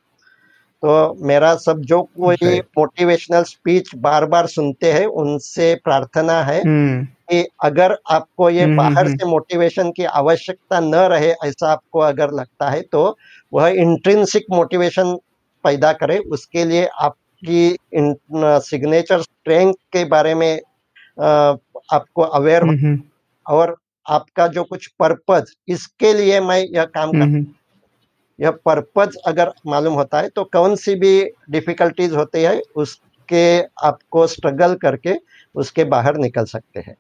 तो मेरा सब जो कोई मोटिवेशनल स्पीच बार बार सुनते हैं उनसे प्रार्थना है हम्म। कि अगर आपको ये हम्म, बाहर हम्म, से मोटिवेशन की आवश्यकता न रहे ऐसा आपको अगर लगता है तो वह इंट्रिंसिक मोटिवेशन पैदा करे। उसके लिए आपकी सिग्नेचर स्ट्रेंथ के बारे में आपको अवेयर और आपका जो कुछ पर्पज इसके लिए मैं यह काम कर यह पर्पज अगर मालूम होता है तो कौन सी भी डिफिकल्टीज होती है उसके आपको स्ट्रगल करके उसके बाहर निकल सकते हैं।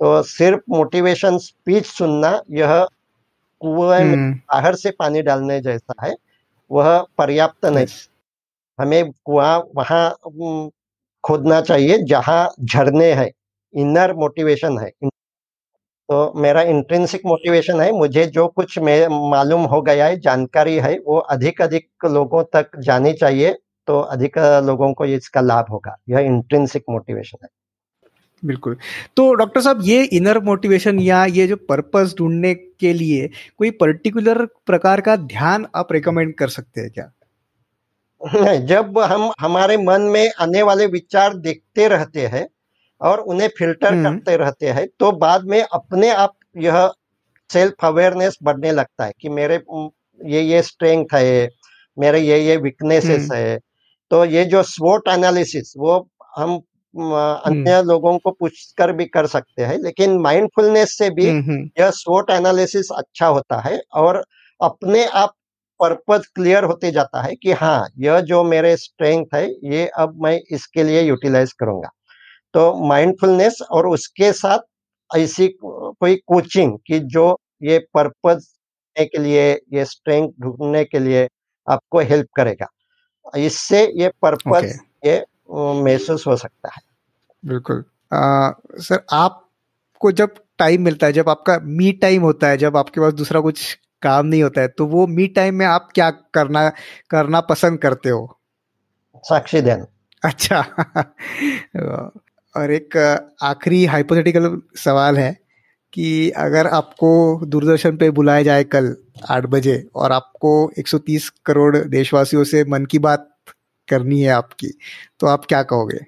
तो सिर्फ़ मोटिवेशन स्पीच सुनना यह कुएँ में हम्म। बाहर से पानी डालने जैसा है वह पर्याप्त नहीं। हमें कुआँ वहाँ खोदना चाहिए जहाँ झरने हैं इनर मोटिवेशन है। तो मेरा इंट्रेंसिक मोटिवेशन है मुझे जो कुछ मैं मालूम हो गया है जानकारी है वो अधिक अधिक लोगों तक जानी चाहिए तो अधिक लोगों को इसका लाभ होगा। यह इंट्रेंसिक मोटिवेशन है। बिल्कुल। तो डॉक्टर साहब ये इनर मोटिवेशन या ये जो पर्पस ढूँढने के लिए कोई पर्टिकुलर प्रकार का ध्यान आप रिकमेंड कर सकते हैं क्या? नहीं, जब हम हमारे मन में आने वाले विचार देखते रहते हैं और उन्हें फ़िल्टर हम्म। करते रहते हैं तो बाद में अपने आप यह सेल्फ अवेयरनेस बढ़ने लगता है कि मेरे ये ये स्ट्रेंथ है मेरे ये ये वीकनेसेस हम्म। है तो ये जो स्वोट एनालिसिस वो हम अन्य लोगों को पूछकर भी कर सकते हैं लेकिन माइंडफुलनेस से भी हम्म, हम्म, यह स्वोट एनालिसिस अच्छा होता है और अपने आप पर्पज क्लियर होते जाता है कि हाँ यह जो मेरे स्ट्रेंथ है ये अब मैं इसके लिए यूटिलाइज करूँगा तो माइंडफुलनेस और उसके साथ ऐसी कोई कोचिंग कि जो ये पर्पज के लिए ये स्ट्रेंथ ढूँढने के लिए आपको हेल्प करेगा। इससे ये पर्पज ओके ये महसूस हो सकता है। बिल्कुल। आ, सर आपको जब टाइम मिलता है जब आपका मी टाइम होता है जब आपके पास दूसरा कुछ काम नहीं होता है तो वो मी टाइम में आप क्या करना करना पसंद करते हो? साक्षी ध्यान अच्छा। और एक आखिरी हाइपोथेटिकल सवाल है कि अगर आपको दूरदर्शन पे बुलाया जाए कल आठ बजे और आपको 130 करोड़ देशवासियों से मन की बात करनी है आपकी तो आप क्या कहोगे?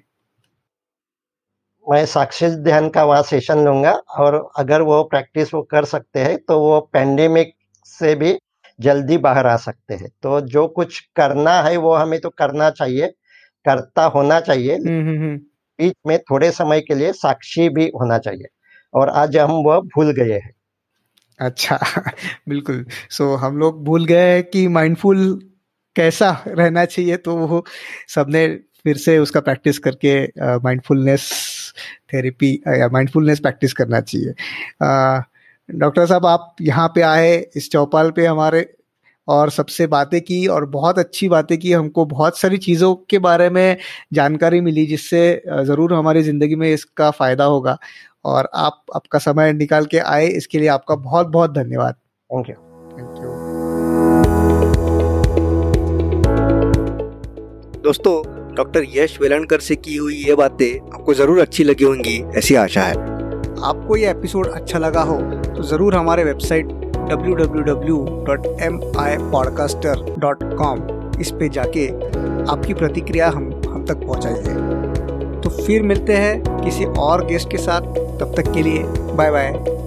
मैं साक्षी ध्यान का वहाँ सेशन लूँगा और अगर वो प्रैक्टिस वो कर सकते हैं तो वो पेंडेमिक से भी जल्दी बाहर आ सकते हैं। तो जो कुछ करना है वो हमें तो करना चाहिए करता होना चाहिए। हम्म हम्म हम्म। बीच में थोड़े समय के लिए साक्षी भी होना चाहिए। और आज हम वह भूल गए हैं। अच्छा बिल्कुल। सो so, हम लोग भूल गए कि माइंडफुल कैसा रहना चाहिए तो वो सबने फिर से उसका प्रैक्टिस करके माइंडफुलनेस थेरेपी या माइंडफुलनेस प्रैक्टिस करना चाहिए। डॉक्टर साहब आप यहाँ पे आए इस चौपाल पे हमारे और सबसे बातें की और बहुत अच्छी बातें की हमको बहुत सारी चीज़ों के बारे में जानकारी मिली जिससे ज़रूर हमारी ज़िंदगी में इसका फ़ायदा होगा। और आप आपका समय निकाल के आए इसके लिए आपका बहुत बहुत धन्यवाद। थैंक यू थैंक यू दोस्तों डॉक्टर यश वेलणकर से की हुई ये बातें आपको ज़रूर अच्छी लगी होंगी ऐसी आशा है। आपको ये एपिसोड अच्छा लगा हो तो ज़रूर हमारे वेबसाइट www.mipodcaster.com इस पे जाके आपकी प्रतिक्रिया हम हम तक पहुंचाइए। तो फिर मिलते हैं किसी और गेस्ट के साथ। तब तक के लिए बाय बाय